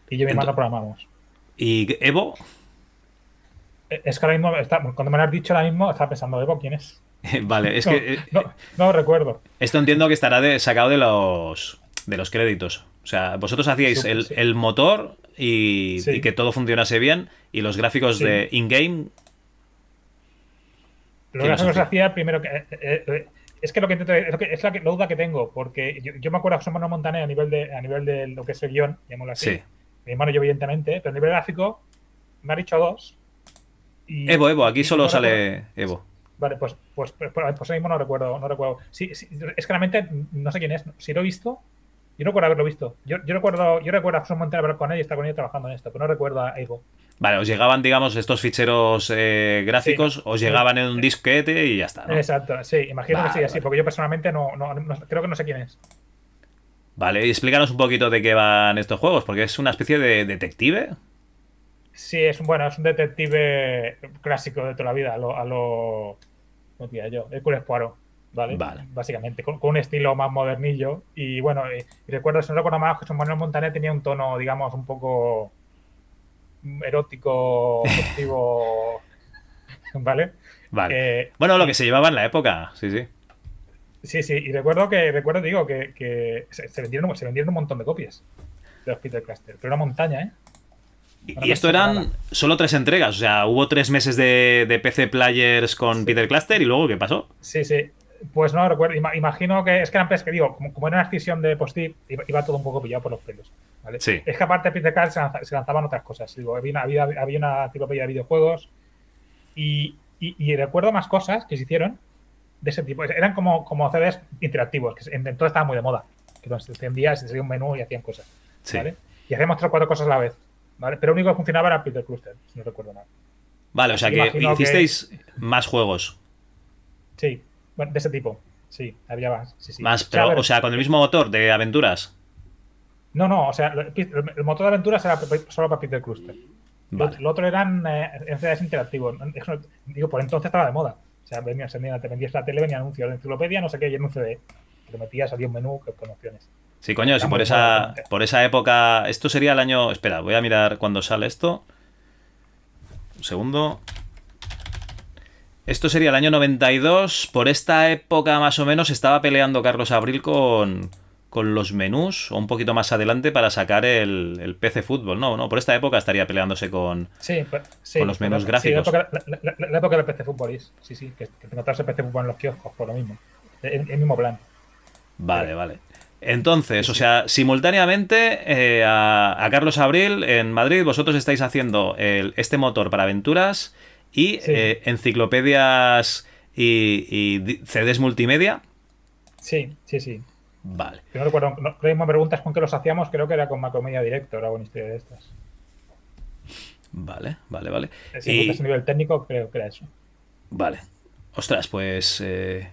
Y yo y mi Ento- hermano programamos. Y Evo, Eh, Es que ahora mismo, está- cuando me lo has dicho ahora mismo, estaba pensando, Evo, ¿quién es? [LAUGHS] vale, es no, que. eh, no, no lo recuerdo. Esto entiendo que estará de- sacado de los, de los créditos. O sea, vosotros hacíais Sí, el, sí. el motor y, Sí. y que todo funcionase bien y los gráficos de in-game. Lo ¿Quién que se hacía? primero que. eh, eh, eh, es que lo que intento. Es, lo que- es la, que- la duda que tengo, porque yo, yo me acuerdo que José Manuel Montaner a nivel de, a nivel de lo que es el guion, llamémoslo así. Sí. Mi hermano yo, evidentemente, pero a nivel gráfico me ha dicho dos. y- Evo, Evo, aquí solo no recuerdo- sale Evo. Vale, pues, pues, pues, pues, ahora mismo no recuerdo, no recuerdo. Sí, sí, es que realmente no sé quién es. Si lo he visto, yo no recuerdo haberlo visto. Yo, yo recuerdo, yo recuerdo a José Montaner hablar con él y estar con él trabajando en esto, pero no recuerdo a Evo. Vale, os llegaban, digamos, estos ficheros eh, gráficos, Sí. os llegaban en un disquete y ya está, ¿no? Exacto, sí, imagino Vale, que sí, así, vale. porque yo personalmente no, no, no- creo que no sé quién es. Vale, y explícanos un poquito de qué van estos juegos, porque es una especie de detective. Sí, es un bueno, es un detective clásico de toda la vida, a lo, a lo ¿cómo diría yo? Hércules Poirot, ¿vale? Vale. Básicamente, con, con un estilo más modernillo. Y bueno, y, y recuerdo, si no recuerdo mal, José Manuel Montaner tenía un tono, digamos, un poco erótico, festivo, [LAUGHS] ¿vale? Vale. Eh, bueno, lo que se llevaba en la época, sí, sí. Sí, sí, y recuerdo que, recuerdo, digo, que, que se, se vendieron, se vendieron un montón de copias de los Peter Cluster, pero una montaña, ¿eh? Y, esto eran solo tres entregas, o sea, hubo tres meses de, de PC Players con Peter Cluster y luego, ¿qué pasó? Sí, sí. Pues no recuerdo. Ima- imagino que es que eran que digo, como, como era una extensión de Post-it, iba, iba todo un poco pillado por los pelos. ¿vale? Sí. Es que aparte de Peter Card se, lanza- se lanzaban otras cosas. Digo, había, una, había, había una enciclopedia de videojuegos y, y- y recuerdo más cosas que se hicieron de ese tipo. Eran como, como CDs interactivos, que entonces estaban muy de moda. Que donde se encendía, se seguía un menú y hacían cosas. Sí. ¿vale? Y hacíamos tres o cuatro cosas a la vez. ¿vale? Pero lo único que funcionaba era Peter Cluster, si no recuerdo mal. Vale, o sea que- hicisteis más juegos. Sí, bueno, de ese tipo. Sí, había más. Sí, sí. Más, O sea, pero, ver, o sea, con el mismo motor de aventuras. No, no, o sea, el, motor de aventuras era solo para Peter Cluster. Lo, Vale. lo otro eran eh, NCDs interactivos. Digo, por entonces estaba de moda. O sea, venía, se venía- te vendías la tele, venía anuncios de enciclopedia, no sé qué, y en un CD. Lo metías, salía un menú con opciones. Sí, coño, si por esa, por esa época. Esto sería el año. Espera, voy a mirar cuándo sale esto. Un segundo. Esto sería el año 92. Por esta época, más o menos, estaba peleando Carlos Abril con, con los menús, o un poquito más adelante, para sacar el, el PC Fútbol. No, no, por esta época estaría peleándose con. Sí, pues, sí, Con los menús sí, gráficos. la, época, la- época del PC Fútbol, sí, sí, que, que el PC Fútbol en los kioscos, por lo mismo. El, el mismo plan. Vale, vale. Entonces, o sea, simultáneamente eh, a, a Carlos Abril en Madrid, vosotros estáis haciendo el- este motor para aventuras y Sí. eh, enciclopedias y, CDs multimedia. Sí, sí, sí. Vale. Yo no recuerdo, no, creo que me preguntas con qué los hacíamos, creo que era con Macromedia Director o alguna historia de estas. Vale, vale, vale. Si Y- a nivel técnico, creo que era eso. Vale. Ostras, pues eh,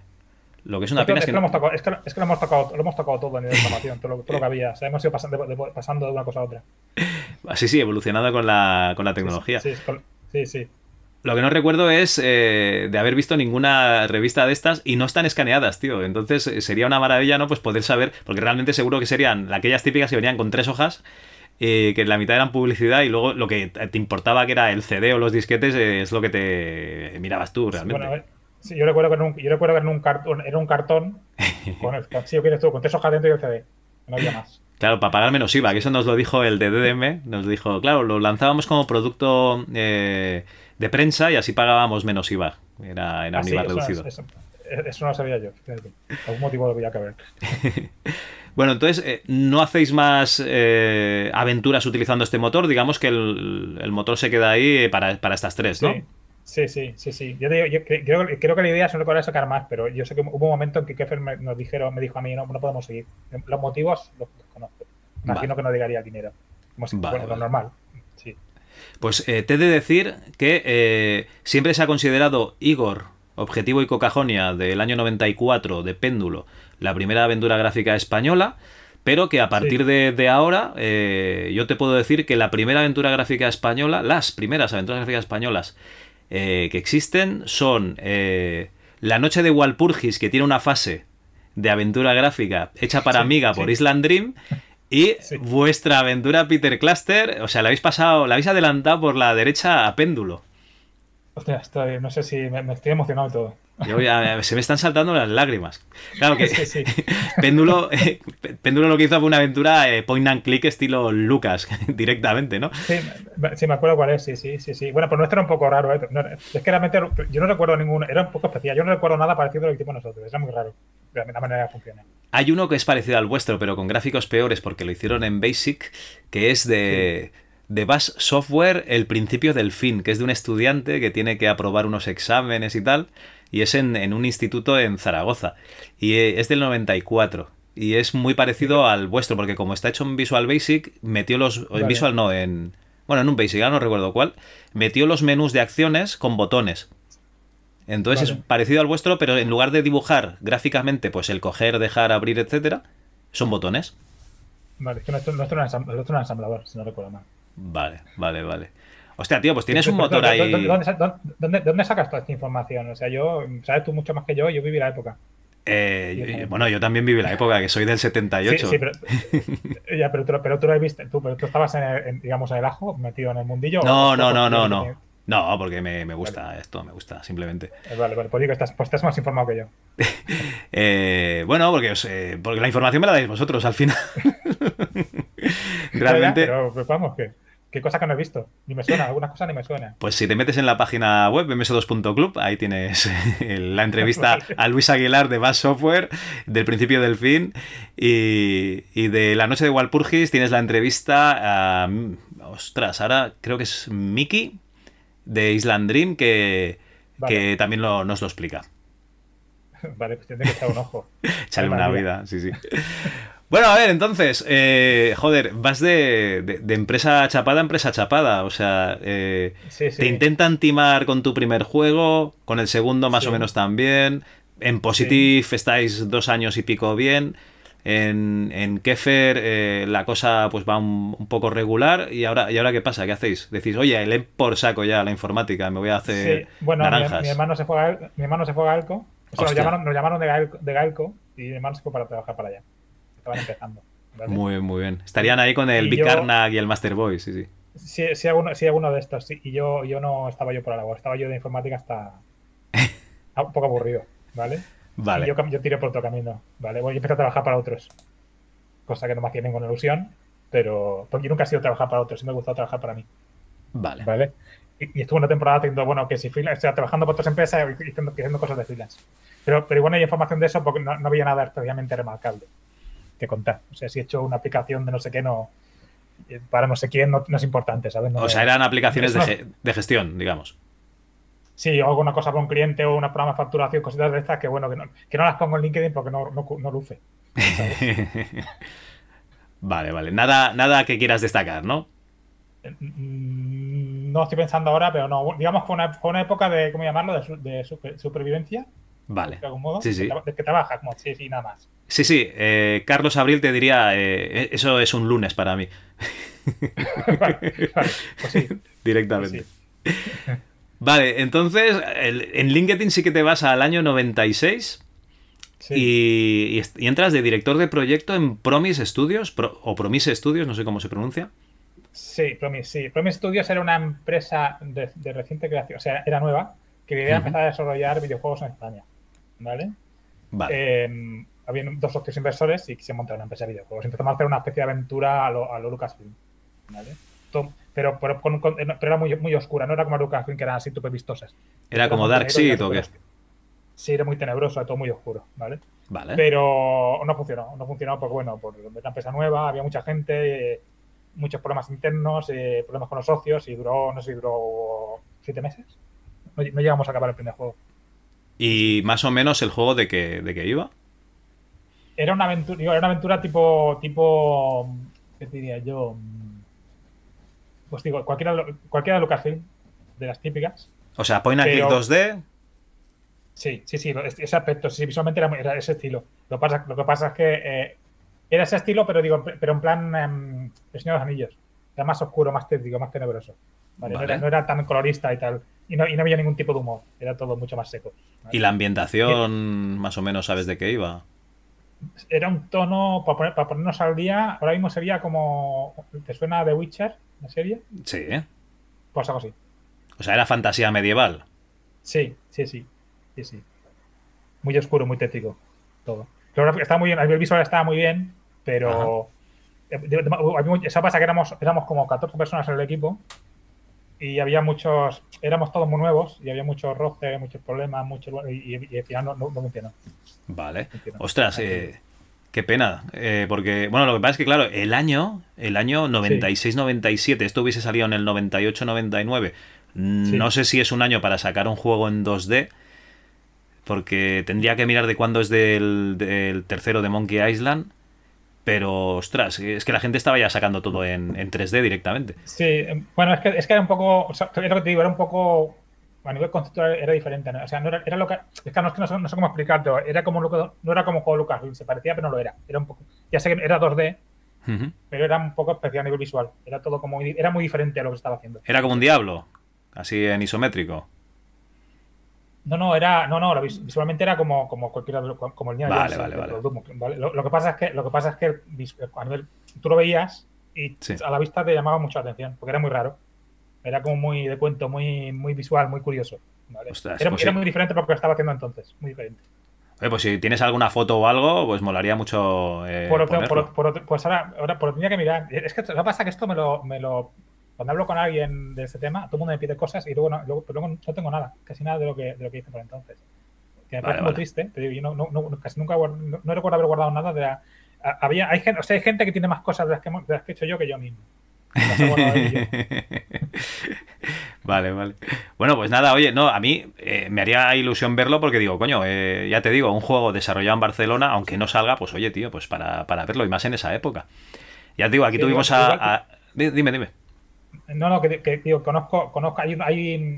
lo que es una pena es que lo tocado, es que, es que lo hemos tocado, lo hemos tocado todo a nivel de información, todo lo, todo lo que había. O sea, hemos ido pasando de, de- pasando de una cosa a otra. [LAUGHS] Sí, sí, evolucionando con la, con la tecnología. Sí, sí, con- sí, sí. Lo que no recuerdo es eh, de haber visto ninguna revista de estas y no están escaneadas, tío. Entonces eh, sería una maravilla, ¿no? Pues poder saber, porque realmente seguro que serían aquellas típicas que venían con tres hojas, eh, que en la mitad eran publicidad y luego lo que te importaba que era el CD o los disquetes eh, es lo que te mirabas tú realmente. Bueno, a ver, sí, yo recuerdo que en un, yo recuerdo que en un cartón, era un cartón con el, sí, ¿qué quieres tú? Con tres hojas dentro y el CD. No había más. [LAUGHS] Claro, para pagar menos IVA, que eso nos lo dijo el de DDM, nos dijo, claro, lo lanzábamos como producto eh, de prensa y así pagábamos menos IVA. Era, era Ah, un IVA reducido. Eso, eso no lo sabía yo. Algún motivo lo había que ver. [LAUGHS] Bueno, entonces, eh, ¿no hacéis más eh, aventuras utilizando este motor? Digamos que el, el motor se queda ahí para, para estas tres, ¿no? Sí, sí, sí, sí. sí. Yo, te digo, yo cre- creo, creo que la idea es no sacar más, pero yo sé que hubo un momento en que Keffer me, nos dijeron, me dijo a mí, no, no podemos seguir. Los motivos los conozco. Imagino Vale. que no llegaría el dinero. Como si, Vale, bueno, vale. lo normal. Sí. Pues eh, te he de decir que eh, siempre se ha considerado Igor, Objetivo y Cocajonia del año 94 de Péndulo, la primera aventura gráfica española, pero que a partir Sí. de, de ahora eh, yo te puedo decir que la primera aventura gráfica española, las primeras aventuras gráficas españolas que existen son eh, La Noche de Walpurgis, que tiene una fase de aventura gráfica hecha para Sí, Amiga por sí. Island Dream. Y Sí. vuestra aventura Peter Cluster, o sea, la habéis pasado, la habéis adelantado por la derecha a péndulo. Hostia, estoy, no sé si me, me estoy emocionado todo. Yo ya- se me están saltando las lágrimas. Claro que [LAUGHS] Sí, sí. [LAUGHS] Péndulo, eh, [LAUGHS] Péndulo lo que hizo fue una aventura eh, point and click estilo Lucas, directamente, ¿no? Sí, sí, me acuerdo cuál es, sí, sí, sí, sí. Bueno, pues nuestro era un poco raro, ¿eh? No, es que realmente yo no recuerdo ninguno, era un poco especial. Yo no recuerdo nada parecido a lo que hicimos nosotros, era muy raro la, manera que funciona. Hay uno que es parecido al vuestro, pero con gráficos peores porque lo hicieron en Basic, que es de, de Bash Software, el principio del fin, que es de un estudiante que tiene que aprobar unos exámenes y tal, y es en, en un instituto en Zaragoza, y eh, es del 94. Y es muy parecido al vuestro, porque como está hecho en Visual Basic, metió los... En. Visual no, en... Bueno, en un Basic, ahora no recuerdo cuál. Metió los menús de acciones con botones. Entonces Vale. es parecido al vuestro, pero en lugar de dibujar gráficamente, pues el coger, dejar, abrir, etcétera, son botones. Vale, es que nuestro, nuestro, ensamblador, si no recuerdo mal. Vale, vale, vale. Hostia, tío, pues tienes un motor ahí. ¿dónde, dónde, sa- dónde- dónde- dónde sacas toda esta información? O sea, yo, sabes tú mucho más que yo, yo viví la época. Eh, yo- bueno, yo también viví la época, que soy del 78. Sí, sí, pero, ya, pero, tú, pero tú lo viste, tú, pero tú estabas en, el- en, digamos, en el ajo, metido en el mundillo. No, o- no, o- no, no, no. No, porque me, me gusta esto, me gusta, simplemente. Eh, Vale, vale, pues digo, estás, pues estás más informado que yo. [LAUGHS] Eh, bueno, porque, os, eh, porque la información me la dais vosotros al final. [LAUGHS] Realmente. Pero, pero vamos, que, qué cosa que no he visto. Ni me suena, algunas cosas ni me suena. Pues si te metes en la página web ms2.club, ahí tienes [LAUGHS] la entrevista [LAUGHS] a Luis Aguilar de Bass Software, del principio del fin, y, y de la noche de Walpurgis tienes la entrevista a... Ostras, ahora creo que es Mickey de Island Dream que, Vale. que también lo- nos lo explica. [LAUGHS] Vale, pues tendré que echar un ojo. Echarle una vida, sí, sí. Bueno, a ver, entonces, eh, joder, vas de, de- de empresa chapada a empresa chapada. O sea, eh, Sí, sí. te intentan timar con tu primer juego, con el segundo más Sí. o menos también. En Positive estáis dos años y pico bien. En, en Kefer eh, la cosa pues va un, un poco regular. ¿Y ahora, ¿Y ahora qué pasa? ¿Qué hacéis? Decís, oye, le por saco ya la informática, me voy a hacer bueno, mi, naranjas. mi hermano se fue a, mi hermano se fue a Galco. O sea, nos llamaron, nos llamaron de, Galco, de Galco y mi hermano se fue para trabajar para allá. Estaban empezando. ¿vale? Muy bien, muy bien. Estarían ahí con el Karnak y el Master Boy, sí, sí. Sí, sí, alguno, sí, alguno de estos. sí. Y yo, yo no estaba yo por la labor. Estaba yo de informática hasta [LAUGHS] un poco aburrido, ¿vale? Vale. Y yo, yo tiré por otro camino, ¿vale? Bueno, yo empecé a trabajar para otros. Cosa que no me hacía ninguna ilusión, pero porque yo nunca he sido trabajar para otros, sí me ha gustado trabajar para mí, Vale. ¿vale? Y, y estuve una temporada haciendo, bueno, que si freelance, o sea, trabajando para otras empresas y haciendo, haciendo cosas de freelance. Pero, pero igual no hay información de eso porque no, no había nada especialmente remarcable que contar. O sea, si he hecho una aplicación de no sé qué, no eh, para no sé quién no, no es importante, ¿sabes? No O me- sea, eran aplicaciones de, Eso- ge- de gestión, digamos. Sí, o hago una cosa para un cliente o una programa de facturación, cositas de estas que, bueno, que no, que no las pongo en LinkedIn porque no, luce. [LAUGHS] vale, vale. Nada, nada que quieras destacar, ¿no? Mm, No estoy pensando ahora, pero no. Digamos que fue una, fue una época de, ¿cómo llamarlo? De, su- de super- supervivencia, Vale. de algún modo. Sí, sí. De que trabajas, como sí, sí, nada más. Sí, sí. eh, Carlos Abril te diría, eh, eso es un lunes para mí, [LAUGHS] vale, vale, pues sí. [LAUGHS] directamente. sí. Vale, entonces, el- en LinkedIn sí que te vas al año 96 sí. y, y y entras de director de proyecto en Promise Studios, Pro- o Promise Studios, no sé cómo se pronuncia. Sí, Promise, sí. Promise Studios era una empresa de, de reciente creación, o sea, era nueva, que quería Ujú. empezar a desarrollar videojuegos en España. ¿Vale? Vale. Eh, habían dos socios inversores y quisieron montar una empresa de videojuegos. Empezamos a hacer una especie de aventura a lo, a lo Lucasfilm. ¿vale? Todo- pero, pero, con- con- pero era muy, muy oscura, no era como Lucasfilm, que eran así súper vistosas. ¿Era como Dark Seed o qué? Sí, era muy tenebroso, todo muy oscuro, ¿vale? Vale. Pero no funcionó, no funcionó porque, bueno, por era una empresa nueva, había mucha gente, eh, muchos problemas internos, eh, problemas con los socios y duró, no sé si duró siete meses. No, no llegamos a acabar el primer juego. Y más o menos el juego de que, de que iba. Era una aventura, digo, era una aventura tipo, tipo, ¿qué te diría yo? Pues digo, cualquiera, cualquiera de Lucasfilm, de las típicas. O sea, point and click Pero- 2D. Sí, sí, sí, ese aspecto, sí, visualmente era, era ese estilo. Lo, pasa, lo que pasa es que eh, era ese estilo, pero digo, pero en plan em, El Señor de los Anillos. Era más oscuro, más tétrico, más tenebroso. ¿vale? No, Vale. era, no era tan colorista y tal. Y no, y no había ningún tipo de humor. Era todo mucho más seco. ¿vale? Y la ambientación, más o menos, sabes de qué iba. Era un tono, para, poner- para ponernos al día, ahora mismo sería como. ¿Te suena The Witcher, la serie? Sí. Pues algo así. O sea, era fantasía medieval. Sí, sí, sí. Sí, sí. Muy oscuro, muy tétrico. Todo. Estaba muy bien, nivel visual estaba muy bien, pero. mu- Eso pasa que éramos, éramos como 14 personas en el equipo y había muchos. Éramos todos muy nuevos y había muchos roces, muchos problemas, muchos. Y, y- y al final no, no, no funcionó. Vale. Ostras, eh, qué pena. eh, porque, bueno, lo que pasa es que, claro, el año, el año 96-97, esto hubiese salido en el 98-99. No sé si es un año para sacar un juego en 2D, porque tendría que mirar de cuándo es del, del tercero de Monkey Island. Pero, ostras, es que la gente estaba ya sacando todo en, en 3D directamente. Sí, eh, bueno, es que, es que era un poco. O sea, es lo que te digo, era un poco. A nivel conceptual era diferente. ¿no? O sea, no era, era lo que. Es que no, es que no sé, no sé cómo explicarte. Era como, no era como juego Lucas, se parecía, pero no lo era. Era un poco. Ya sé que era 2D, Ujú. pero era un poco especial a nivel visual. Era todo como. Era muy diferente a lo que estaba haciendo. Era como un diablo, así en isométrico. No, no, era. No, no, visualmente era como, como cualquiera de lo- como el Indiana Vale, vale, vale. ¿vale? Lo, lo que pasa es que, lo que pasa es que a nivel, tú lo veías y Sí. a la vista te llamaba mucho la atención, porque era muy raro. Era como muy de cuento, muy, muy visual, muy curioso. ¿vale? Ostras, era, pues era sí. muy diferente porque lo estaba haciendo entonces, muy diferente. Oye, pues si tienes alguna foto o algo, pues molaría mucho. eh, Por por- por pues ahora, ahora por lo tenía que mirar. Es que lo que pasa es que esto me lo, me lo, cuando hablo con alguien de ese tema, todo el mundo me pide cosas y luego no, luego, pero luego no tengo nada, casi nada de lo que, de lo que hice por entonces. Que me Vale, parece muy triste, te digo, yo no, casi nunca no, no recuerdo haber guardado nada de la- había, hay gente, o sea, hay gente que tiene más cosas de las que, de las que he hecho yo que yo mismo. [LAUGHS] Vale, vale. Bueno, pues nada, oye, no, a mí eh, me haría ilusión verlo porque digo, coño, eh, ya te digo, un juego desarrollado en Barcelona, aunque no salga, pues oye, tío, pues para, para verlo y más en esa época. Ya te digo, aquí Sí, tuvimos igual- a, a- di- Dime, dime. No, no, que, que digo, conozco, conozco, hay, hay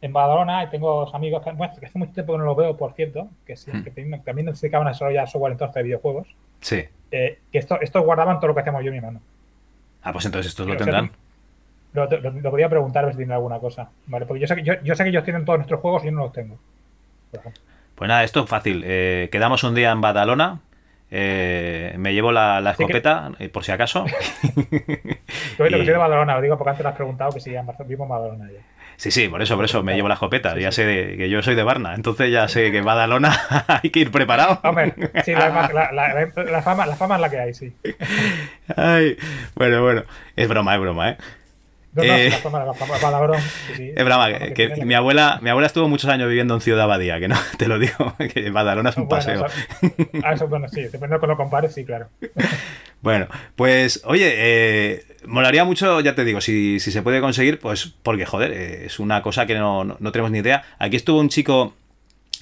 en Badalona y tengo dos amigos que, bueno, que hace mucho tiempo que no los veo, por cierto, que, sí, Hmm. que también, también se dedicaban a desarrollar software entonces de videojuegos, Sí. eh, que esto, estos guardaban todo lo que hacemos yo y mi mano. Ah, pues entonces estos lo Sí, o sea, tendrán. Lo, lo, lo podría preguntar a ver si tienen alguna cosa, ¿vale? Porque yo sé, que, yo, yo sé que ellos tienen todos nuestros juegos y yo no los tengo. Pues nada, esto es fácil. Eh, quedamos un día en Badalona. Eh, me llevo la, la Sí que- escopeta, eh, por si acaso. [LAUGHS] [LAUGHS] Yo lo que soy de Badalona, lo digo porque antes lo has preguntado que si en Barcelona, vivo en Badalona ya. Sí, sí, por eso, por eso me llevo la escopeta. Sí, ya sí. sé de- que yo soy de Barna, entonces ya sé que Badalona [LAUGHS] hay que ir preparado. Hombre, sí, la, la, la- la fama, la fama es la que hay, sí. Ay, bueno, bueno. Es broma, es broma, ¿eh? No, no, Eh, [LAUGHS] sí, sí. Es broma, que, mi abuela, mi abuela estuvo muchos años viviendo en Ciudad Abadía, que no, [LAUGHS] te lo digo, [LAUGHS] que Badalona es un Bueno, paseo. eso- ah, eso, bueno, sí, dependiendo de cómo lo compares, sí, claro. Bueno, pues oye, eh, molaría mucho, ya te digo, si, si se puede conseguir, pues porque, joder, eh, es una cosa que no, no- no tenemos ni idea. Aquí estuvo un chico,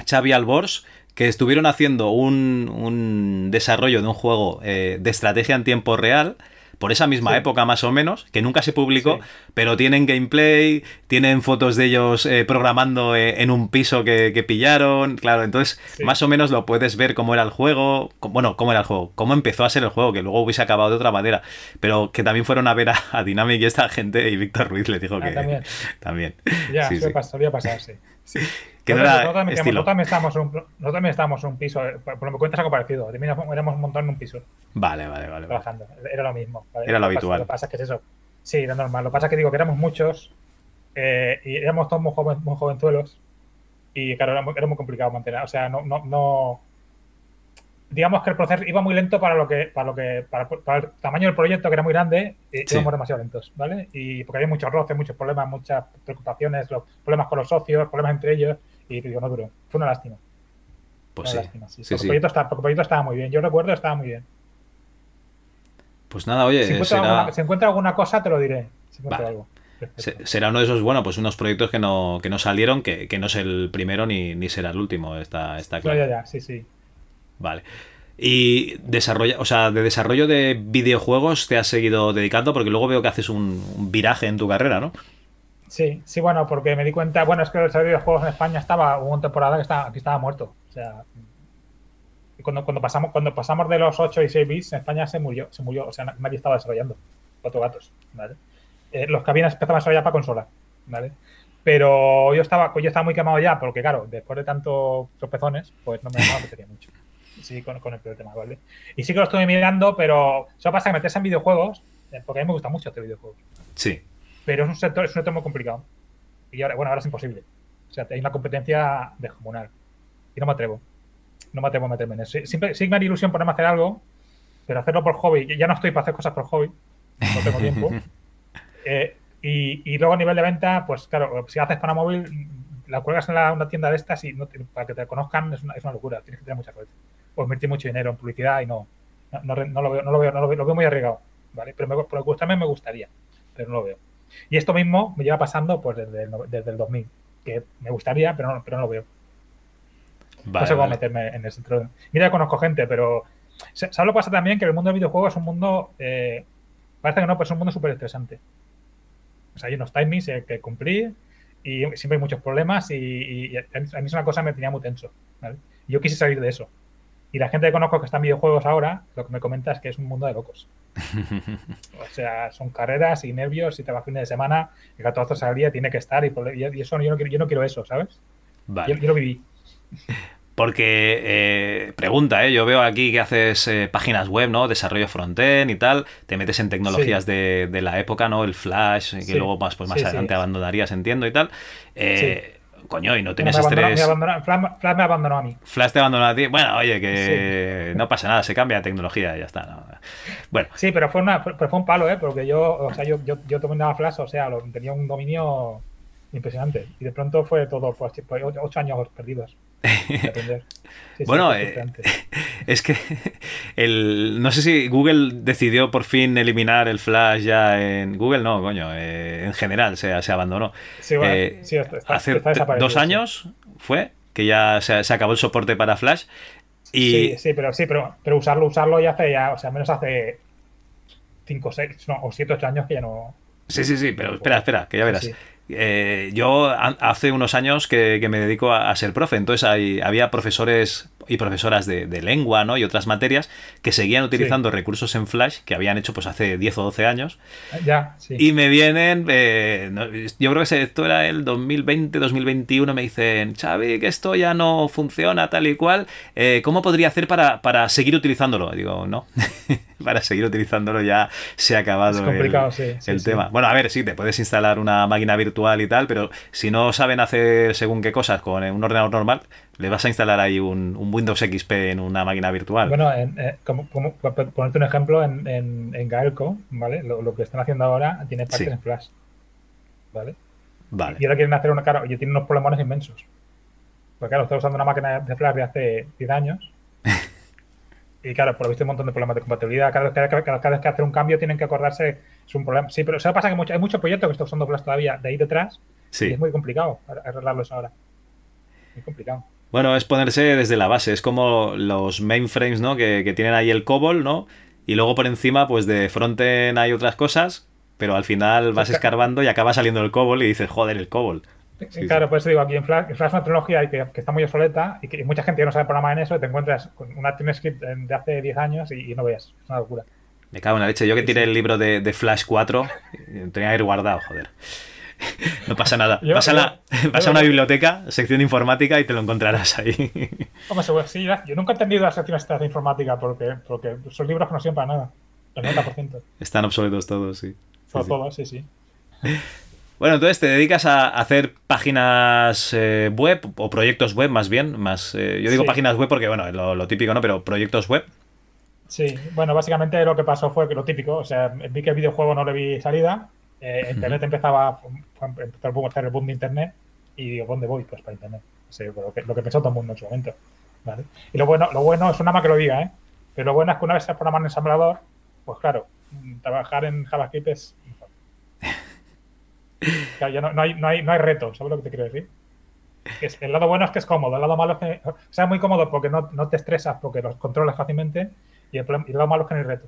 Xavi Albors, que estuvieron haciendo un, un desarrollo de un juego eh, de estrategia en tiempo real. Por esa misma Sí. época más o menos, que nunca se publicó, Sí. pero tienen gameplay, tienen fotos de ellos eh, programando eh, en un piso que, que pillaron, claro, entonces Sí. más o menos lo puedes ver cómo era el juego, bueno, cómo era el juego, cómo empezó a ser el juego, que luego hubiese acabado de otra manera, pero que también fueron a ver a, a Dynamic y esta gente y Víctor Ruiz les dijo Ah, que también. también. Ya, Sí, suele sí. pas- solía pasar, sí. Que no era nosotros estilo. nosotros también estábamos en un, nosotros también estábamos en un piso, eh, por por lo que cuentas algo parecido. También éramos un montón en un piso Vale, vale, vale. vale. trabajando. Era lo mismo. ¿vale? Era lo pasa- habitual. Lo que pasa es que es eso. Sí, era normal. Lo que pasa es que digo que éramos muchos eh, y éramos todos muy, joven, muy jovenzuelos y claro, era muy, era muy complicado mantener. O sea, no, no, no. Digamos que el proceso iba muy lento para lo que, para lo que, para, para el tamaño del proyecto que era muy grande, eh, Sí. íbamos demasiado lentos, ¿vale? Y porque había muchos roces, muchos problemas, muchas preocupaciones, los problemas con los socios, problemas entre ellos, y digo, no duró. Fue una lástima. Pues una sí. lástima, sí. sí, porque, sí. Proyecto estaba, porque proyecto estaba muy bien. Yo recuerdo estaba muy bien. Pues nada, oye, Si encuentro, será, alguna, si encuentro alguna cosa, te lo diré. Si encuentro Vale. algo. Perfecto. será uno de esos, bueno, pues unos proyectos que no, que no salieron, que, que no es el primero ni, ni será el último, está, está claro. ya, ya, sí, sí. Vale. Y desarrolla, o sea, de desarrollo de videojuegos te has seguido dedicando porque luego veo que haces un, un viraje en tu carrera, ¿no? Sí, sí, bueno, porque me di cuenta, bueno, es que el desarrollo de juegos en España estaba, hubo una temporada que estaba, aquí estaba muerto. O sea, cuando, cuando pasamos, cuando pasamos de los 8 y 6 bits, en España se murió, se murió, o sea, na- nadie estaba desarrollando. Cuatro gatos, ¿vale? Eh, los que habían empezado a desarrollar para consola, ¿vale? Pero yo estaba, yo estaba muy quemado ya, porque claro, después de tantos tropezones, pues no me, no apetecía mucho. Sí, con, el primer tema, ¿vale? Y sí que lo estuve mirando, pero solo pasa que meterse en videojuegos, eh, porque a mí me gusta mucho hacer videojuegos Sí. Pero es un sector, es un sector muy complicado. Y ahora, bueno, ahora es imposible. O sea, hay una competencia descomunal. Y no me atrevo. No me atrevo a meterme en eso. Siempre, sí me haría ilusión ponerme a hacer algo, pero hacerlo por hobby. Ya no estoy para hacer cosas por hobby. No tengo tiempo. [LAUGHS] Eh, y, y luego a nivel de venta, pues claro, si haces para móvil, la cuelgas en la- una tienda de estas y no te- para que te conozcan es una, es una locura. Tienes que tener mucha suerte. O invertir mucho dinero en publicidad y no, no, no re- no lo veo, no lo veo, no lo veo, lo veo muy arriesgado. ¿vale? Pero me, por gustarme me gustaría, pero no lo veo. Y esto mismo me lleva pasando pues desde el, desde el 2000, que me gustaría, pero no, pero no lo veo. no sé cómo vale. meterme en ese centro. Mira, conozco gente, pero ¿sabes lo que pasa también? Que el mundo del videojuego es un mundo, eh, parece que no, pero es un mundo súper estresante. O sea, hay unos timings eh, que cumplir y siempre hay muchos problemas y, y- a mí es una cosa que me tenía muy tenso. ¿vale? Y Yo quise salir de eso. Y la gente que conozco que está en videojuegos ahora, lo que me comenta es que es un mundo de locos. [LAUGHS] O sea, son carreras y nervios y te vas fines de semana, y 14 horas al día tiene que estar y, eso yo no quiero, yo no quiero eso, ¿sabes? Vale. Yo, yo lo viví. Porque, eh, pregunta, ¿eh? yo veo aquí que haces eh, páginas web, ¿no? Desarrollo frontend y tal, te metes en tecnologías de, de la época, ¿no? El Flash, que Sí. luego más, pues más Sí, sí. adelante abandonarías, entiendo y tal. Eh, coño, y no tienes estrés. me abandonó- Flash, Flash me abandonó a mí. Flash te abandonó a ti. Bueno, oye, que no pasa nada, se cambia de tecnología y ya está. ¿no? Bueno, Sí, pero fue, una, pero fue un palo, ¿eh? Porque yo, o sea, yo, yo, yo dominaba Flash, o sea, lo- tenía un dominio impresionante. Y de pronto fue todo, pues, ocho años perdidos. [LAUGHS] aprender. Sí, Bueno, eh, [LAUGHS] es que el, no sé si Google decidió por fin eliminar el Flash ya en Google, no, coño, eh, en general se, se abandonó. Sí, bueno, Eh, sí, está- está- hace está dos años fue que ya se, se acabó el soporte para Flash y Sí, sí, pero sí, pero, pero usarlo, usarlo ya hace ya, o sea, menos hace 5, 6, no, o 7, 8 años que ya no. Sí, sí, sí, pero espera, espera, que ya verás. Eh, yo hace unos años que, que me dedico a, a ser profe, entonces hay- había profesores y profesoras de, de lengua ¿no? y otras materias que seguían utilizando recursos en Flash que habían hecho pues hace 10 o 12 años Ya, sí. y me vienen, eh, no, yo creo que esto era el 2020, 2021, me dicen, Xavi, que esto ya no funciona tal y cual, eh, ¿cómo podría hacer para, para seguir utilizándolo? Y digo, no, [LAUGHS] para seguir utilizándolo ya se ha acabado el, sí, el sí. tema. Bueno, a ver, sí, te puedes instalar una máquina virtual y tal, pero si no saben hacer según qué cosas con un ordenador normal, le vas a instalar ahí un, un Windows XP en una máquina virtual. Bueno, en, eh, como, ponerte un ejemplo, en, en, en Gaelco, ¿vale? Lo, lo que están haciendo ahora tiene partes Sí. en Flash. ¿Vale? vale. Y ahora quieren hacer una cara, y tienen unos problemas inmensos. Porque claro, está usando una máquina de Flash de hace 10 años. [LAUGHS] Y claro, por lo visto hay un montón de problemas de compatibilidad. Cada vez, cada, cada- vez que hacer un cambio tienen que acordarse, es un problema. Sí, pero ¿sabes pasa que mucho- hay muchos proyectos que están usando Flash todavía de ahí detrás y Sí. es muy complicado ar- arreglarlo eso ahora. Muy complicado. Bueno, es ponerse desde la base, es como los mainframes, ¿no? Que, que tienen ahí el COBOL, ¿no? Y luego por encima, pues de frontend hay otras cosas, pero al final vas Ca- escarbando y acaba saliendo el COBOL y dices, joder, el COBOL. Sí, claro, por eso digo, aquí en Flash, Flash es una tecnología que, que está muy obsoleta y que mucha gente ya no sabe programar en eso y te encuentras con una TimeScript de hace 10 años y, y no veas. Es una locura. Me cago en la leche. Yo que tiré el libro de, de Flash 4, [LAUGHS] eh, tenía que ir guardado, joder. [LAUGHS] No pasa nada. Yo- Vas a, la- yo- vas a una biblioteca, sección de informática y te lo encontrarás ahí. [LAUGHS] Hombre, seguro, sí, ya- yo nunca he entendido las secciones de informática porque, porque son libros que no sirven para nada. El 90%. Están obsoletos todos, sí. Sí, Sobre sí. sí, sí. [LAUGHS] Bueno, entonces te dedicas a hacer páginas eh, web o proyectos web más bien. Más, eh, yo digo Sí. páginas web porque, bueno, lo, lo típico, ¿no? Pero proyectos web. Sí, bueno, básicamente lo que pasó fue que lo típico, o sea, vi que el videojuego no le vi salida, eh, Internet empezaba, empezó a hacer el boom de Internet y digo, ¿dónde voy? Pues para Internet. O sea, lo, que, lo que pensó todo el mundo en su momento. ¿vale? Y lo bueno, lo bueno es una más que lo diga, ¿eh? Pero lo bueno es que una vez se programa en ensamblador, pues claro, trabajar en JavaScript es... [LAUGHS] Claro, ya no, no hay, no, hay, no hay reto, ¿sabes lo que te quiero decir? Es- el lado bueno es que es cómodo, el lado malo es que... O sea, es muy cómodo porque no, no te estresas, porque los controlas fácilmente y el, problema- y el lado malo es que no hay reto.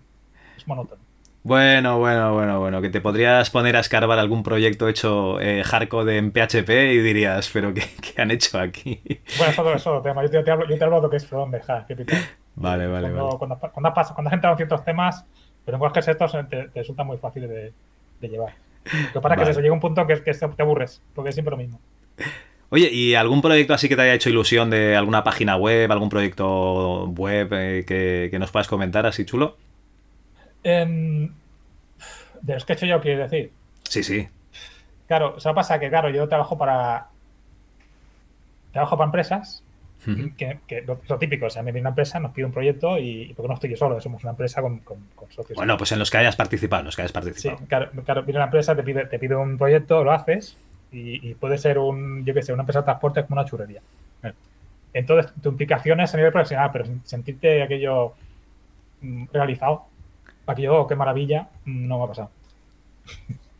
Es monótono. Bueno, bueno, bueno, bueno. Que te podrías poner a escarbar algún proyecto hecho eh, hardcode en PHP y dirías, ¿pero qué, qué han hecho aquí? [LAUGHS] Bueno, eso es otro tema. Yo te, yo te hablo, yo te hablo de lo que es front de JavaScript. [LAUGHS] Vale, vale, cuando, vale. Cuando, cuando, has cuando has entrado en ciertos temas, pero lenguajes estos te, te resulta muy fácil de, de llevar. Lo que pasa es Vale. que eso llega un punto que, que te aburres, porque es siempre lo mismo. Oye, ¿y algún proyecto así que te haya hecho ilusión de alguna página web, algún proyecto web eh, que, que nos puedas comentar así chulo? De los que he hecho yo, quiero decir. Sí, sí. Claro, eso pasa que, claro, yo trabajo para. Trabajo para empresas que, que lo, lo típico, o sea, me viene una empresa, nos pide un proyecto y, y porque no estoy yo solo, somos una empresa con, con, con socios. Bueno, pues en los que hayas participado, en los que hayas Sí, participado. claro, claro, viene una empresa, te pide, te pide un proyecto, lo haces y, y puede ser un, yo qué sé, una empresa de transporte como una churrería. Entonces, tu implicación es a nivel profesional, pero sentirte aquello mm, realizado, aquello, oh, qué maravilla, no me ha pasado.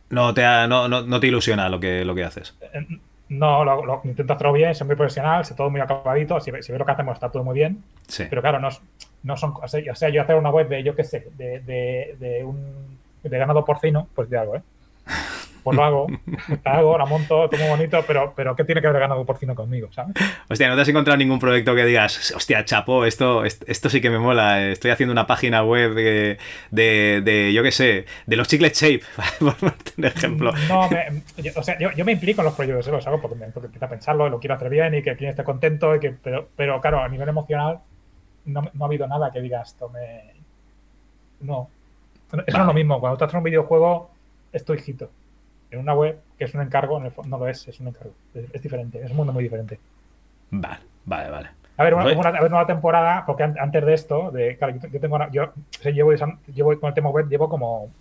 No te, ha- no, no, no te ilusiona lo que, lo que haces. Eh, No, lo, lo intento hacerlo bien, soy muy profesional, sé todo muy acabadito, si, ve- si lo que hacemos está todo muy bien, Sí. pero claro, no, no son, o sea, yo hacer una web de, yo qué sé, de, de, de un de ganado porcino, pues ya hago, ¿eh? [LAUGHS] Pues lo hago, [LAUGHS] la hago, la monto, todo muy bonito, pero, pero ¿qué tiene que ver ganado porcino conmigo, ¿sabes? Hostia, ¿no te has encontrado ningún proyecto que digas, hostia, chapo, esto, est- esto sí que me mola, eh, estoy haciendo una página web de, de, de, yo qué sé, de los chiclet shape, [LAUGHS] por ejemplo. No, me- yo- o sea, yo, yo me implico en los proyectos, los hago porque, me, porque empiezo a pensarlo, lo quiero hacer bien y que el cliente esté contento, y que, pero, pero claro, a nivel emocional no, no ha habido nada que diga esto me... No. Eso no es lo mismo, cuando tú haces un videojuego es tu hijito. En una web que es un encargo, en el fondo no lo es, es un encargo. Es, es diferente, es un mundo muy diferente. Vale, vale, vale. A ver, una, Pues, una, a ver, una temporada, porque an- antes de esto, de, claro, yo, tengo, una- yo, llevo, llevo con el tema web, llevo como,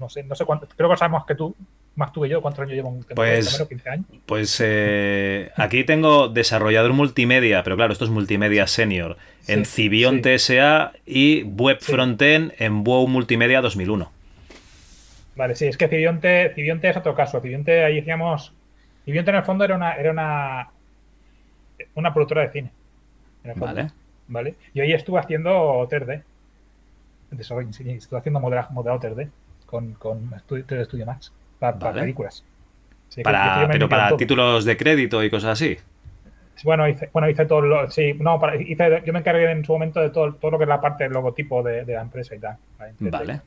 no sé, no sé cuánto, creo que sabemos que tú, más tú que yo, ¿cuántos años llevo en? Pues- Primero, 15 años. Pues eh, aquí tengo desarrollador multimedia, pero claro, esto es multimedia senior en Cibion sí. TSA y web Sí. frontend en WoW Multimedia 2001. Vale, sí, es que Cibionte, Cibionte es otro caso. Cibionte, ahí decíamos, Cibionte en el fondo era una, era una, una productora de cine. en el fondo, Vale. ¿Vale? Y ahí estuve haciendo 3D. Desarrollo, sí, estuve haciendo modela- modelado 3D con, con Studio, 3D Studio Max para, para películas. Sí, Para, pero para títulos de crédito y cosas así. Bueno, hice, bueno, hice todo lo, sí, no, para- hice, yo me encargué en su momento de todo, todo lo que es la parte del logotipo de, de la empresa y tal. ¿vale?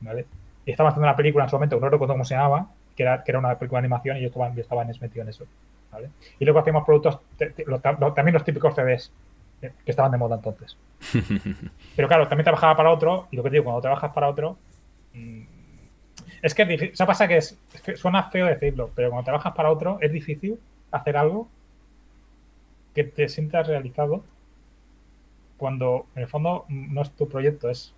Vale. Y estaba haciendo una película en su momento, no recuerdo cómo se llamaba, que era, que era una película de animación y yo estaba, yo estaba metido en eso. ¿vale? Y luego hacíamos productos, te- te- lo- lo- también los típicos CDs, eh, que estaban de moda entonces. [LAUGHS] Pero claro, también trabajaba para otro, y lo que te digo, cuando trabajas para otro, mm, es que es difícil. O sea, pasa que, es, es que suena feo decirlo, pero cuando trabajas para otro es difícil hacer algo que te sientas realizado cuando en el fondo no es tu proyecto, es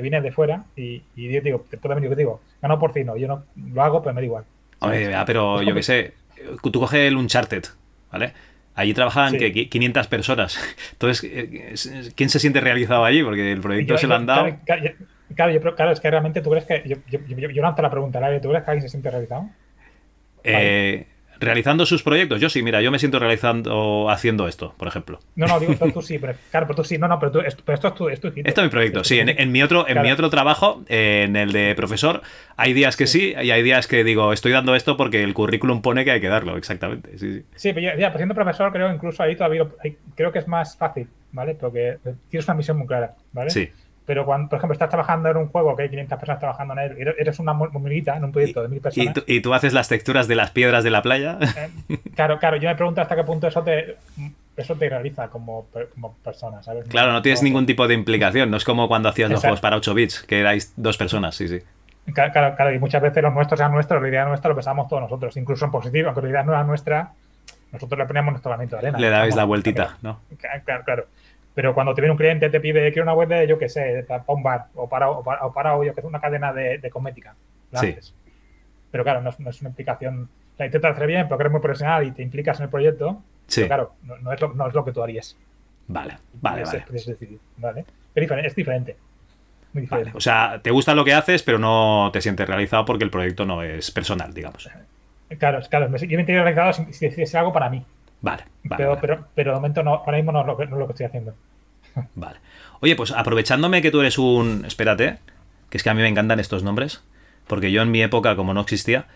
viene de fuera y, y yo digo, puedo venir, yo digo, gano por no, yo no lo hago, pero me da igual. Hombre, ah, pero yo qué sé, tú coges el Uncharted, ¿vale? Allí trabajaban Sí. que qui- 500 personas. Entonces, eh, ¿quién se siente realizado allí? Porque el proyecto Yo- se lo han dado. Claro, yo- claro, yo claro, es que realmente tú crees que. Yo, yo, lanzo la pregunta ¿tú crees que alguien se siente realizado? Eh, realizando sus proyectos. Yo sí, mira, yo me siento realizando haciendo esto, por ejemplo. No, no, digo, tú, tú sí, [LAUGHS] pero, claro, pero tú sí, no, no, pero, tú, esto, pero esto es tu, es tu. Esto es mi proyecto, sí. En, en mi otro, en Claro. mi otro trabajo, eh, en el de profesor, hay días que sí y hay días que digo, estoy dando esto porque el currículum pone que hay que darlo, exactamente. Sí, sí. Sí, pero ya, ya, siendo profesor, creo incluso ahí todavía creo que es más fácil, ¿vale? Porque tienes una misión muy clara, ¿vale? Sí. Pero cuando, por ejemplo, estás trabajando en un juego que hay 500 personas trabajando en él, y eres- una hormiguita en un proyecto de mil Y, personas. tú- y tú haces las texturas de las piedras de la playa. eh, claro, claro, yo me pregunto hasta qué punto eso te, eso te realiza como, como persona, ¿sabes? Claro, no tienes ningún tipo de implicación. No es como cuando hacías los juegos para 8 bits, que erais dos personas, sí, sí. Claro, claro, claro, y muchas veces los nuestros eran nuestros, la idea nuestra lo pensábamos todos nosotros, incluso en positivo, aunque la idea no era nuestra, nosotros le poníamos nuestro granito de arena. Le dabais Vamos, la vueltita, ¿no? Claro, claro. Pero cuando te viene un cliente te pide quiero una web de, yo qué sé, para un bar o para, o para, o para yo que sé, una cadena de, de cosmética. Sí. Pero claro, no es, no es una implicación. La intentas hacer bien, porque eres muy profesional y te implicas en el proyecto. Sí. Pero claro, no, no es lo, no es lo que tú harías. Vale, vale, Es- vale. es ¿vale? Es diferente. Es diferente. Muy Vale, diferente. O sea, te gusta lo que haces, pero no te sientes realizado porque el proyecto no es personal, digamos. Claro, es- claro, yo me he realizado si, si, si es algo para mí. Vale, vale. pero, vale. pero, pero de momento no, ahora mismo no es lo que, no es lo que estoy haciendo. [LAUGHS] Vale. Oye, pues aprovechándome que tú eres un. Espérate, que es que a mí me encantan estos nombres. Porque yo en mi época, como no existía,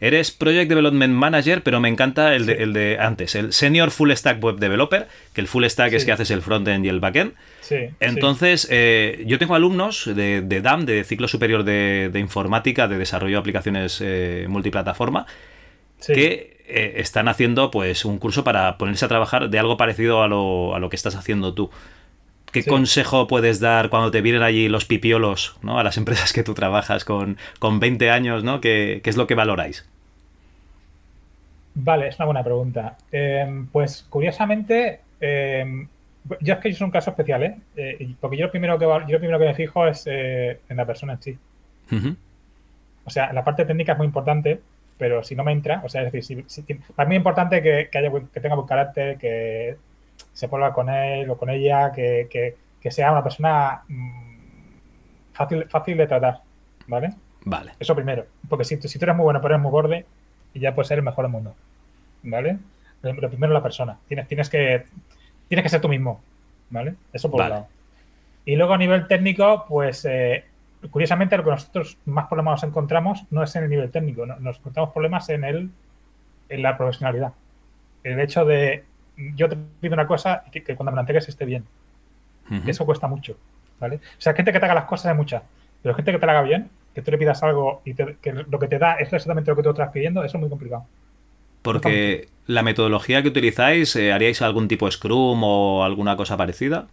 eres Project Development Manager, pero me encanta el de, Sí. el de antes, el Senior Full Stack Web Developer, que el Full Stack es que haces el frontend y el backend. Sí. Entonces, eh, yo tengo alumnos de, de DAM, de Ciclo Superior de, de Informática, de Desarrollo de Aplicaciones eh, Multiplataforma, que eh, están haciendo pues un curso para ponerse a trabajar de algo parecido a lo, a lo que estás haciendo tú. ¿Qué Sí. consejo puedes dar cuando te vienen allí los pipiolos ¿no? a las [LAUGHS] empresas que tú trabajas con, con 20 años? ¿no? ¿Qué, qué es lo que valoráis? Vale, es una buena pregunta. Eh, pues curiosamente, eh, yo es que yo soy un caso especial, ¿eh? Eh, porque yo lo primero que yo lo primero que me fijo es eh, en la persona en sí. O sea, la parte técnica es muy importante, pero si no me entra, o sea, es decir, si, si- para mí es importante que, que haya que tenga buen carácter, que se pueda con él o con ella, que, que- que sea una persona mm, fácil, fácil de tratar, ¿vale? Vale, Eso primero, porque si, tú- si tú eres muy bueno pero eres muy borde, ya puedes ser el mejor del mundo, ¿vale? Lo primero es la persona. Tienes, tienes, que, tienes que ser tú mismo, ¿vale? Eso por Vale. un lado. Y luego a nivel técnico, pues eh, curiosamente lo que nosotros más problemas nos encontramos no es en el nivel técnico, no- nos encontramos problemas en el en la profesionalidad. El hecho de yo te pido una cosa y que, que cuando me la entregues esté bien. Eso cuesta mucho, ¿vale? O sea, gente que te haga las cosas es mucha, pero gente que te la haga bien, que tú le pidas algo y te- que lo que te da es exactamente lo que tú estás pidiendo, eso es muy complicado. Porque la metodología que utilizáis, eh, ¿haríais algún tipo de Scrum o alguna cosa parecida?